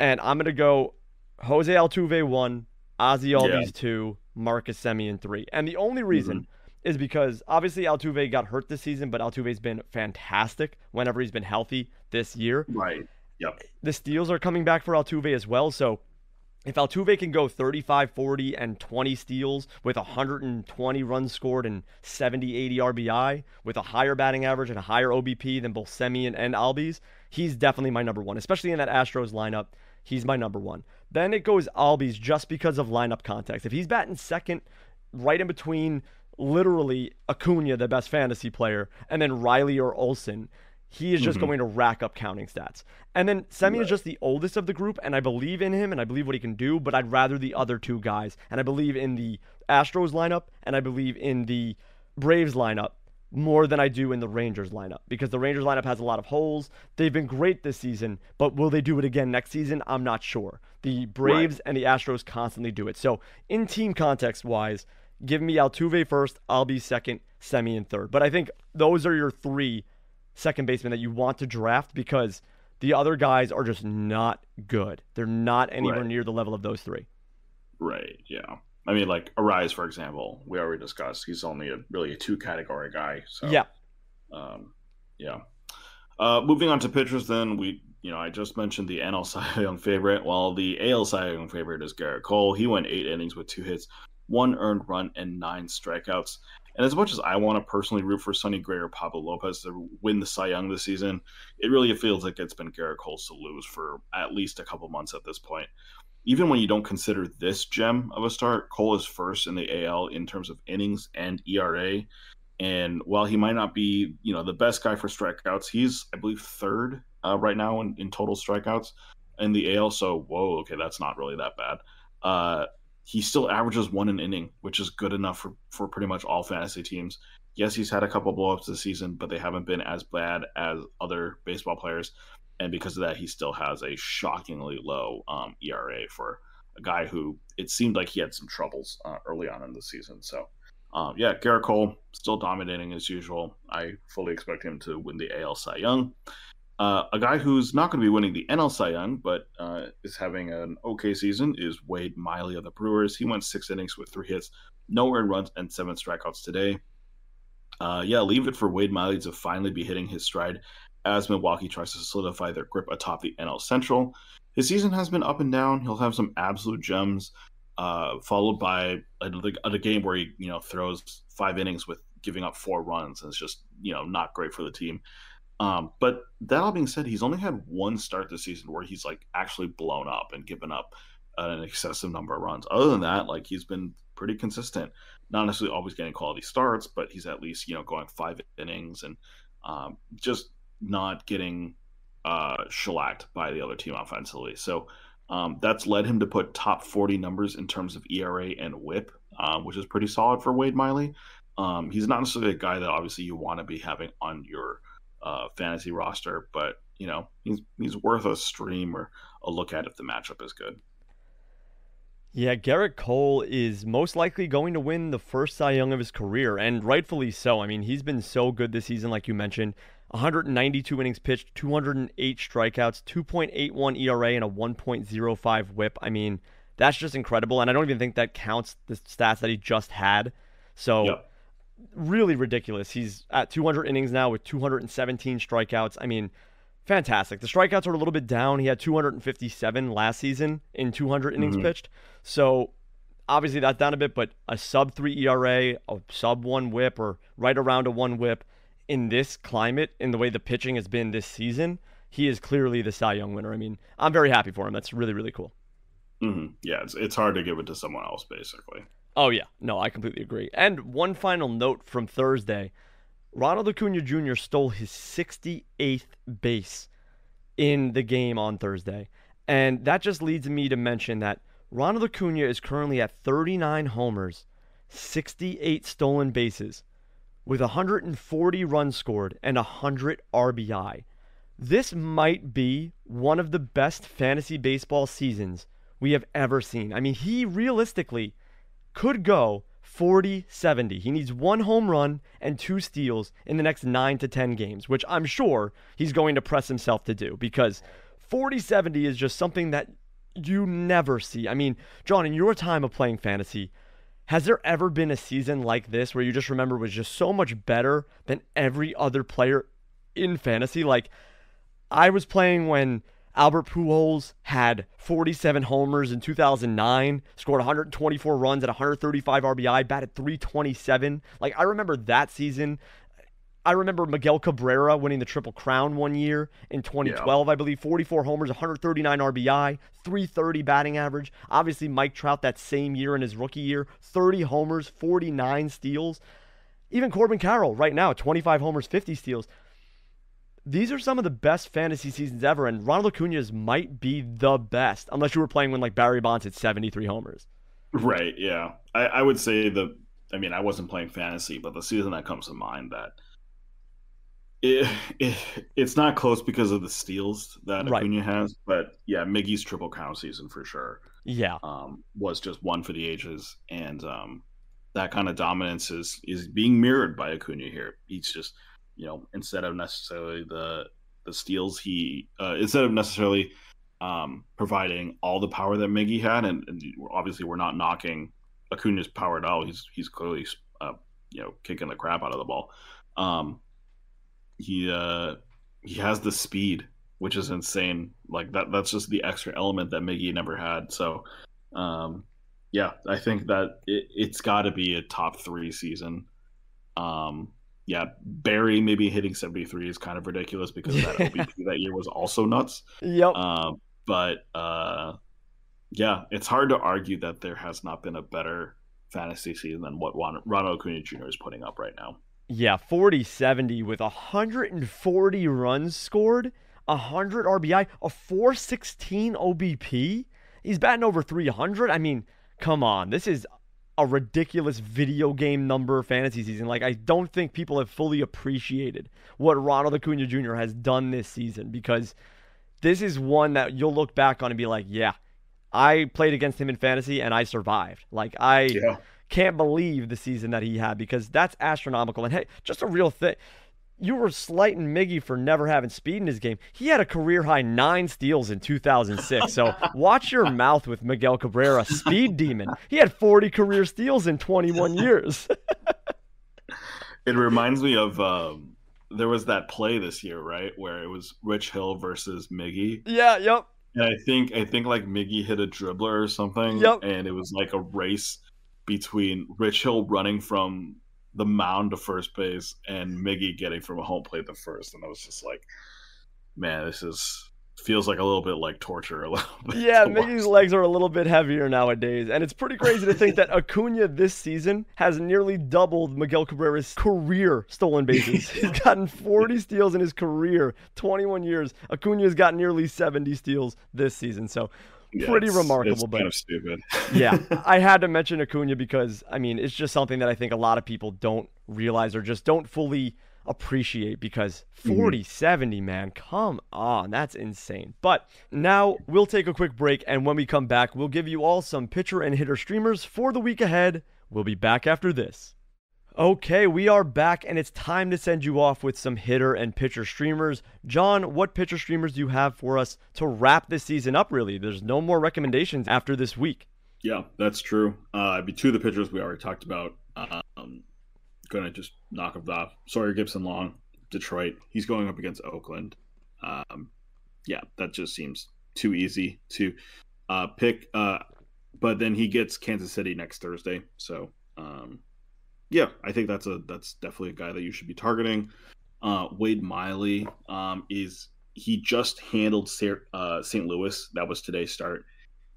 S3: And I'm going to go Jose Altuve one, Ozzie Albies yeah. two, Marcus Semien three. And the only reason mm-hmm. is because obviously Altuve got hurt this season, but Altuve's been fantastic whenever he's been healthy this year.
S4: Right. Yep.
S3: The steals are coming back for Altuve as well, so if Altuve can go 35, 40, and 20 steals with 120 runs scored and 70, 80 RBI with a higher batting average and a higher OBP than both Semien and Albies, he's definitely my number one, especially in that Astros lineup. He's my number one. Then it goes Albies just because of lineup context. If he's batting second, right in between literally Acuna, the best fantasy player, and then Riley or Olson, he is just mm-hmm. going to rack up counting stats. And then Semien right. is just the oldest of the group, and I believe in him and I believe what he can do, but I'd rather the other two guys. And I believe in the Astros lineup and I believe in the Braves lineup more than I do in the Rangers lineup because the Rangers lineup has a lot of holes. They've been great this season, but will they do it again next season? I'm not sure. The Braves right. and the Astros constantly do it. So, in team context wise, give me Altuve first, Albies second, Semien third. But I think those are your three second baseman that you want to draft because the other guys are just not good. They're not anywhere right. near the level of those three.
S4: Right. Yeah. I mean, like Arraez, for example, we already discussed. He's only a really a two category guy. So
S3: yeah.
S4: Um, yeah. Uh, moving on to pitchers, then we, you know, I just mentioned the NL Cy Young favorite. While the AL Cy Young favorite is Gerrit Cole. He went eight innings with two hits, one earned run, and nine strikeouts. And as much as I want to personally root for Sonny Gray or Pablo Lopez to win the Cy Young this season, it really feels like it's been Gerrit Cole's to lose for at least a couple months at this point. Even when you don't consider this gem of a start, Cole is first in the AL in terms of innings and ERA. And while he might not be, you know, the best guy for strikeouts, he's, I believe, third uh, right now in, in total strikeouts in the AL. So, whoa, okay, that's not really that bad. Uh, he still averages one an inning, which is good enough for, for pretty much all fantasy teams. Yes, he's had a couple blowups this season, but they haven't been as bad as other baseball players. And because of that, he still has a shockingly low um, ERA for a guy who it seemed like he had some troubles uh, early on in the season. So, um, yeah, Gerrit Cole still dominating as usual. I fully expect him to win the AL Cy Young. Uh, a guy who's not going to be winning the NL Cy Young, but uh, is having an okay season is Wade Miley of the Brewers. He went six innings with three hits, no earned runs, and seven strikeouts today. Uh, yeah, leave it for Wade Miley to finally be hitting his stride as Milwaukee tries to solidify their grip atop the NL Central. His season has been up and down. He'll have some absolute gems, uh, followed by another, a game where he you know throws five innings with giving up four runs, and it's just you know not great for the team. Um, but that all being said, he's only had one start this season where he's like actually blown up and given up an excessive number of runs. Other than that, like he's been pretty consistent. Not necessarily always getting quality starts, but he's at least you know going five innings and um, just not getting uh, shellacked by the other team offensively. So um, that's led him to put top 40 numbers in terms of ERA and WHIP, um, which is pretty solid for Wade Miley. Um, he's not necessarily a guy that obviously you want to be having on your uh, fantasy roster, but you know he's he's worth a stream or a look at if the matchup is good.
S3: Yeah, Gerrit Cole is most likely going to win the first Cy Young of his career, and rightfully so. I mean, he's been so good this season, like you mentioned. 192 innings pitched, 208 strikeouts, 2.81 ERA, and a 1.05 whip. I mean, that's just incredible. And I don't even think that counts the stats that he just had. So, yep. Really ridiculous. He's at 200 innings now with 217 strikeouts. I mean, fantastic. The strikeouts are a little bit down. He had 257 last season in 200 innings mm-hmm. pitched. So, obviously, that's down a bit, but a sub 3 ERA, a sub 1 whip, or right around a 1 whip in this climate, in the way the pitching has been this season, he is clearly the Cy Young winner. I mean, I'm very happy for him. That's really, really cool.
S4: Mm-hmm. Yeah, it's, it's hard to give it to someone else, basically.
S3: Oh, yeah. No, I completely agree. And one final note from Thursday Ronald Acuna Jr. stole his 68th base in the game on Thursday. And that just leads me to mention that Ronald Acuna is currently at 39 homers, 68 stolen bases with 140 runs scored and 100 RBI. This might be one of the best fantasy baseball seasons we have ever seen. I mean, he realistically could go 40 70. He needs one home run and two steals in the next 9 to 10 games, which I'm sure he's going to press himself to do because 40 70 is just something that you never see. I mean, John, in your time of playing fantasy, has there ever been a season like this where you just remember was just so much better than every other player in fantasy? Like, I was playing when Albert Pujols had 47 homers in 2009, scored 124 runs at 135 RBI, batted 327. Like, I remember that season. I remember Miguel Cabrera winning the Triple Crown one year in 2012, yeah. I believe. 44 homers, 139 RBI, 330 batting average. Obviously, Mike Trout that same year in his rookie year, 30 homers, 49 steals. Even Corbin Carroll right now, 25 homers, 50 steals. These are some of the best fantasy seasons ever, and Ronald Acuna's might be the best, unless you were playing when like Barry Bonds had 73 homers.
S4: Right, yeah. I, I would say the I mean, I wasn't playing fantasy, but the season that comes to mind that it, it, it's not close because of the steals that right. Acuna has, but yeah, Miggy's triple crown season for sure.
S3: Yeah,
S4: um, was just one for the ages, and um, that kind of dominance is is being mirrored by Acuna here. He's just you know instead of necessarily the the steals, he uh, instead of necessarily um, providing all the power that Miggy had, and, and, obviously we're not knocking Acuna's power at all. He's he's clearly uh, you know kicking the crap out of the ball. Um, he uh he has the speed, which is insane. Like that that's just the extra element that Miggy never had. So um yeah, I think that it, it's got to be a top three season. Um, yeah, Barry maybe hitting 73 is kind of ridiculous because that OBP that year was also nuts.
S3: Yep.
S4: Um, but uh, yeah, it's hard to argue that there has not been a better fantasy season than what Ronald Acuna Jr. is putting up right now.
S3: Yeah, 40 70 with 140 runs scored, 100 RBI, a 416 OBP. He's batting over 300. I mean, come on. This is a ridiculous video game number fantasy season. Like, I don't think people have fully appreciated what Ronald Acuna Jr. has done this season because this is one that you'll look back on and be like, yeah, I played against him in fantasy and I survived. Like, I. Yeah can't believe the season that he had because that's astronomical. And hey, just a real thing. You were slighting Miggy for never having speed in his game. He had a career high nine steals in 2006. So watch your mouth with Miguel Cabrera, speed demon. He had 40 career steals in 21 years.
S4: it reminds me of um, there was that play this year, right, where it was Rich Hill versus Miggy.
S3: Yeah, yep.
S4: And I think I think like Miggy hit a dribbler or something.
S3: Yep.
S4: And it was like a race between Rich Hill running from the mound to first base and Miggy getting from a home plate to first. And I was just like, man, this is feels like a little bit like torture a little bit.
S3: Yeah, Miggy's legs are a little bit heavier nowadays. And it's pretty crazy to think that Acuna this season has nearly doubled Miguel Cabrera's career stolen bases. He's gotten 40 steals in his career, 21 years. Acuna's got nearly 70 steals this season. So
S4: Yeah,
S3: pretty
S4: it's-
S3: remarkable,
S4: It's
S3: but-
S4: kind of stupid.
S3: yeah, I had to mention Acuna because I mean it's just something that I think a lot of people don't realize or just don't fully appreciate because mm-hmm. 40 70 man come on that's insane. But now we'll take a quick break and when we come back we'll give you all some pitcher and hitter streamers for the week ahead. We'll be back after this Okay, we are back, and it's time to send you off with some hitter and pitcher streamers. John, what pitcher streamers do you have for us to wrap this season up, really? There's no more recommendations after this week.
S4: Yeah, that's true. Uh, it'd be two of the pitchers we already talked about. Um, gonna just knock them off. Sawyer Gipson Long, Detroit. He's going up against Oakland. Um, yeah, that just seems too easy to uh, pick. Uh, but then he gets Kansas City next Thursday. So um, yeah, I think that's a that's definitely a guy that you should be targeting. Uh, Wade Miley um, is he just handled Sa- uh, St. Louis. That was today's start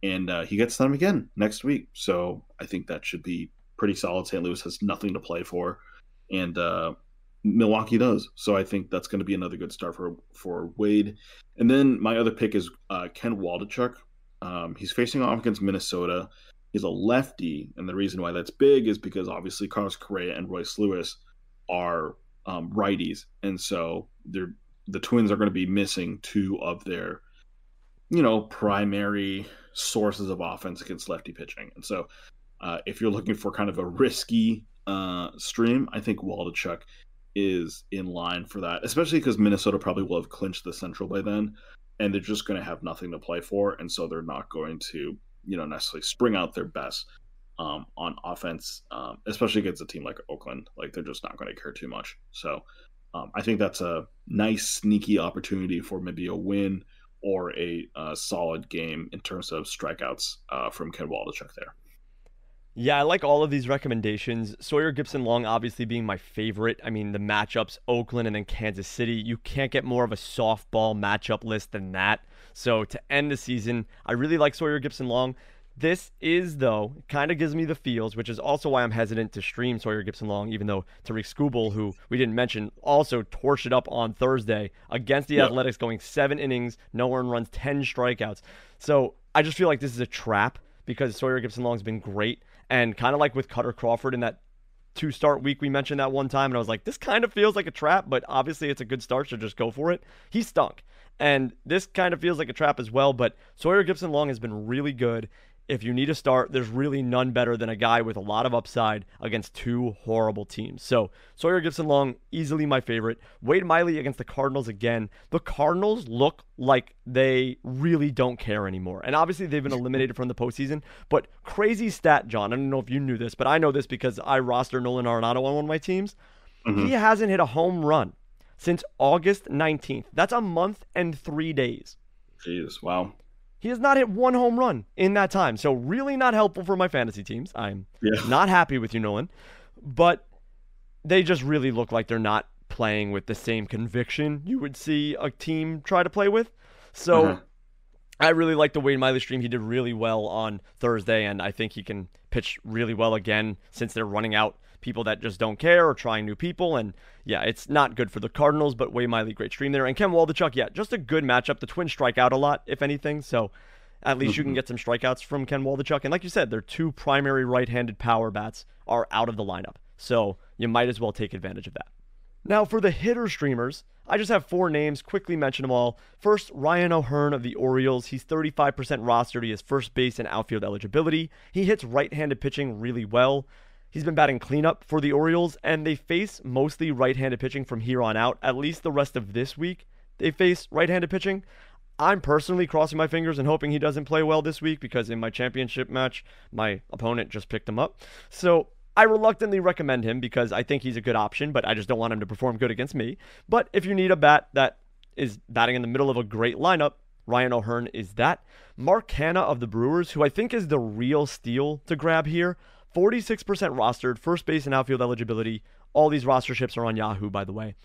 S4: and uh, he gets them again next week. So I think that should be pretty solid. St. Louis has nothing to play for, and uh, Milwaukee does. So I think that's going to be another good start for for Wade. And then my other pick is uh, Ken Waldichuk. Um, he's facing off against Minnesota. He's a lefty, and the reason why that's big is because obviously Carlos Correa and Royce Lewis are um, righties, and so they're the Twins are going to be missing two of their you know, primary sources of offense against lefty pitching. And so, uh, if you're looking for kind of a risky uh, stream, I think Waldichuk is in line for that, especially because Minnesota probably will have clinched the Central by then, and they're just going to have nothing to play for, and so they're not going to, you know, necessarily spring out their best um, on offense, um, especially against a team like Oakland. Like they're just not going to care too much. So, um, I think that's a nice sneaky opportunity for maybe a win or a uh, solid game in terms of strikeouts uh, from Ken Waldichuk there.
S3: Yeah, I like all of these recommendations. Sawyer Gipson Long obviously being my favorite. I mean, the matchups Oakland and then Kansas City. You can't get more of a softball matchup list than that. So to end the season, I really like Sawyer Gipson Long. This is, though, kind of gives me the feels, which is also why I'm hesitant to stream Sawyer Gipson Long, even though Tarik Skubal, who we didn't mention, also torched it up on Thursday against the
S4: Yep.
S3: Athletics, going seven innings, no earned runs, 10 strikeouts. So I just feel like this is a trap because Sawyer Gipson Long's been great. And kind of like with Kutter Crawford in that two start week, we mentioned that one time, and I was like, this kind of feels like a trap, but obviously it's a good start, so just go for it. He stunk. And this kind of feels like a trap as well, but Sawyer Gipson Long has been really good. If you need a start, there's really none better than a guy with a lot of upside against two horrible teams. So Sawyer Gipson Long, easily my favorite. Wade Miley against the Cardinals again. The Cardinals look like they really don't care anymore. And obviously they've been eliminated from the postseason. But crazy stat, John. I don't know if you knew this, but I know this because I roster Nolan Arenado on one of my teams. He mm-hmm. hasn't hit a home run since August 19th. That's a month and three days.
S4: Jeez, wow.
S3: He has not hit one home run in that time. So really not helpful for my fantasy teams. I'm
S4: Yeah.
S3: not happy with you, Nolan. But they just really look like they're not playing with the same conviction you would see a team try to play with. So
S4: Uh-huh.
S3: I really like the Wade Miley stream. He did really well on Thursday, and I think he can pitch really well again since they're running out people that just don't care or trying new people. And yeah, it's not good for the Cardinals, but Wade Miley, great stream there. And Ken Waldichuk, yeah, just a good matchup. The Twins strike out a lot, if anything. So at least you can mm-hmm. get some strikeouts from Ken Waldichuk. And like you said, their two primary right-handed power bats are out of the lineup. So you might as well take advantage of that. Now, for the hitter streamers, I just have four names. Quickly mention them all. First, Ryan O'Hearn of the Orioles. He's 35% rostered. He has first base and outfield eligibility. He hits right handed pitching really well. He's been batting cleanup for the Orioles, and they face mostly right handed pitching from here on out, at least the rest of this week. They face right handed pitching. I'm personally crossing my fingers and hoping he doesn't play well this week because in my championship match, my opponent just picked him up. So I reluctantly recommend him because I think he's a good option, but I just don't want him to perform good against me. But if you need a bat that is batting in the middle of a great lineup, Ryan O'Hearn is that. Mark Canha of the Brewers, who I think is the real steal to grab here, 46% rostered, first base and outfield eligibility. All these roster ships are on Yahoo, by the way.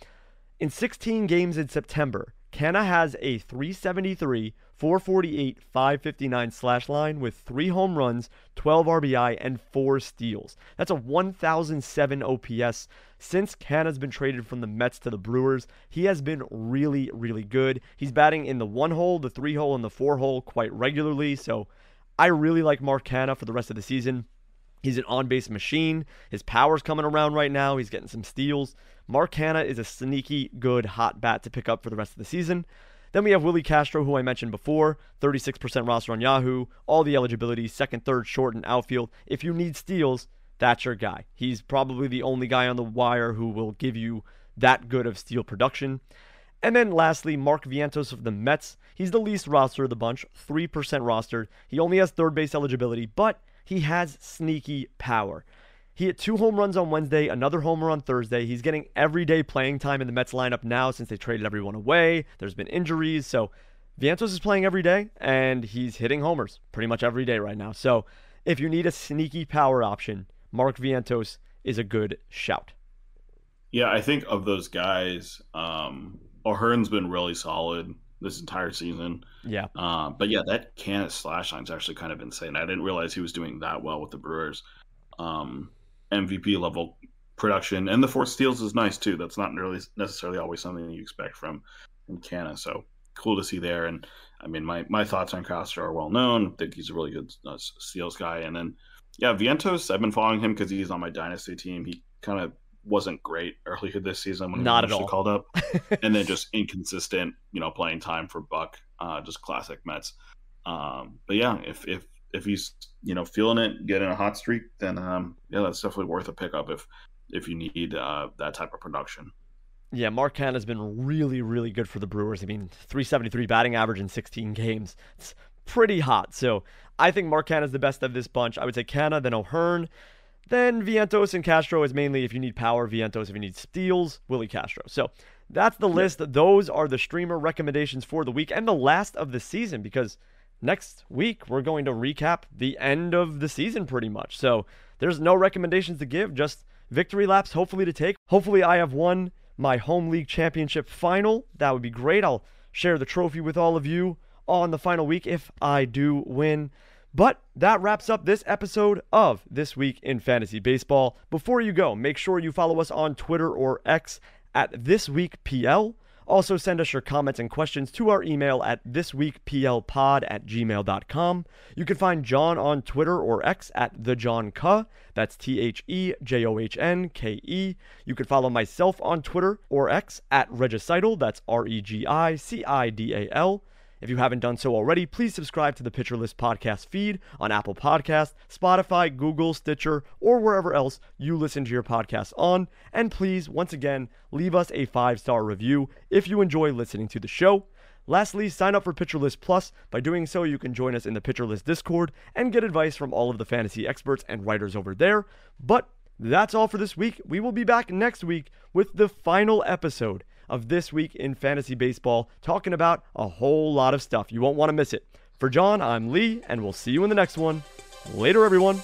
S3: In 16 games in September, Canha has a 373, 448, 559 slash line with three home runs, 12 RBI, and four steals. That's a 1007 OPS. Since Canha's been traded from the Mets to the Brewers, he has been really, really good. He's batting in the one hole, the three hole, and the four hole quite regularly. So I really like Mark Canha for the rest of the season. He's an on base machine. His power's coming around right now. He's getting some steals. Mark Canha is a sneaky, good, hot bat to pick up for the rest of the season. Then we have Willi Castro, who I mentioned before, 36% roster on Yahoo, all the eligibility, second, third, short, and outfield. If you need steals, that's your guy. He's probably the only guy on the wire who will give you that good of steal production. And then lastly, Mark Vientos of the Mets. He's the least roster of the bunch, 3% rostered. He only has third base eligibility, but he has sneaky power. He hit two home runs on Wednesday, another homer on Thursday. He's getting everyday playing time in the Mets lineup now since they traded everyone away. There's been injuries. So Vientos is playing every day and he's hitting homers pretty much every day right now. So if you need a sneaky power option, Mark Vientos is a good shout.
S4: Yeah, I think of those guys, um, O'Hearn's been really solid this entire season.
S3: Yeah.
S4: Uh, but yeah, that Canha slash line's actually kind of insane. I didn't realize he was doing that well with the Brewers. Um, MVP level production, and the four steals is nice too. That's not really necessarily always something you expect from from Canha. So cool to see there. And I mean, my my thoughts on Castro are well known. I think he's a really good uh, steals guy. And then yeah, Vientos. I've been following him because he's on my dynasty team. He kind of wasn't great earlier this season when he
S3: Not
S4: was called up, and then just inconsistent, you know, playing time for Buck. Uh, just classic Mets. Um, but yeah, if if if he's you know feeling it, getting a hot streak, then um, yeah, that's definitely worth a pickup if if you need uh, that type of production.
S3: Yeah, Mark Canha has been really, really good for the Brewers. I mean, 373 batting average in 16 games. It's pretty hot. So I think Mark Canha is the best of this bunch. I would say Canha, then O'Hearn, then Vientos and Castro is mainly if you need power, Vientos if you need steals, Willi Castro. So that's the list. Those are the streamer recommendations for the week and the last of the season because next week we're going to recap the end of the season pretty much. So there's no recommendations to give, just victory laps hopefully to take. Hopefully I have won my home league championship final. That would be great. I'll share the trophy with all of you on the final week if I do win. But that wraps up this episode of This Week in Fantasy Baseball. Before you go, make sure you follow us on Twitter or X at This Week PL. Also, send us your comments and questions to our email at thisweekplpod at gmail.com. You can find John on Twitter or X at the John Ke. That's T H E J O H N K E. You can follow myself on Twitter or X at Regicidal. That's R E G I C I D A L. If you haven't done so already, please subscribe to the Pitcher List podcast feed on Apple Podcast, Spotify, Google, Stitcher, or wherever else you listen to your podcasts on. And please, once again, leave us a five star review if you enjoy listening to the show. Lastly, sign up for Pitcher List Plus. By doing so, you can join us in the Pitcher List Discord and get advice from all of the fantasy experts and writers over there. But that's all for this week. We will be back next week with the final episode of This Week in Fantasy Baseball, talking about a whole lot of stuff. You won't want to miss it. For John, I'm Lee, and we'll see you in the next one. Later, everyone.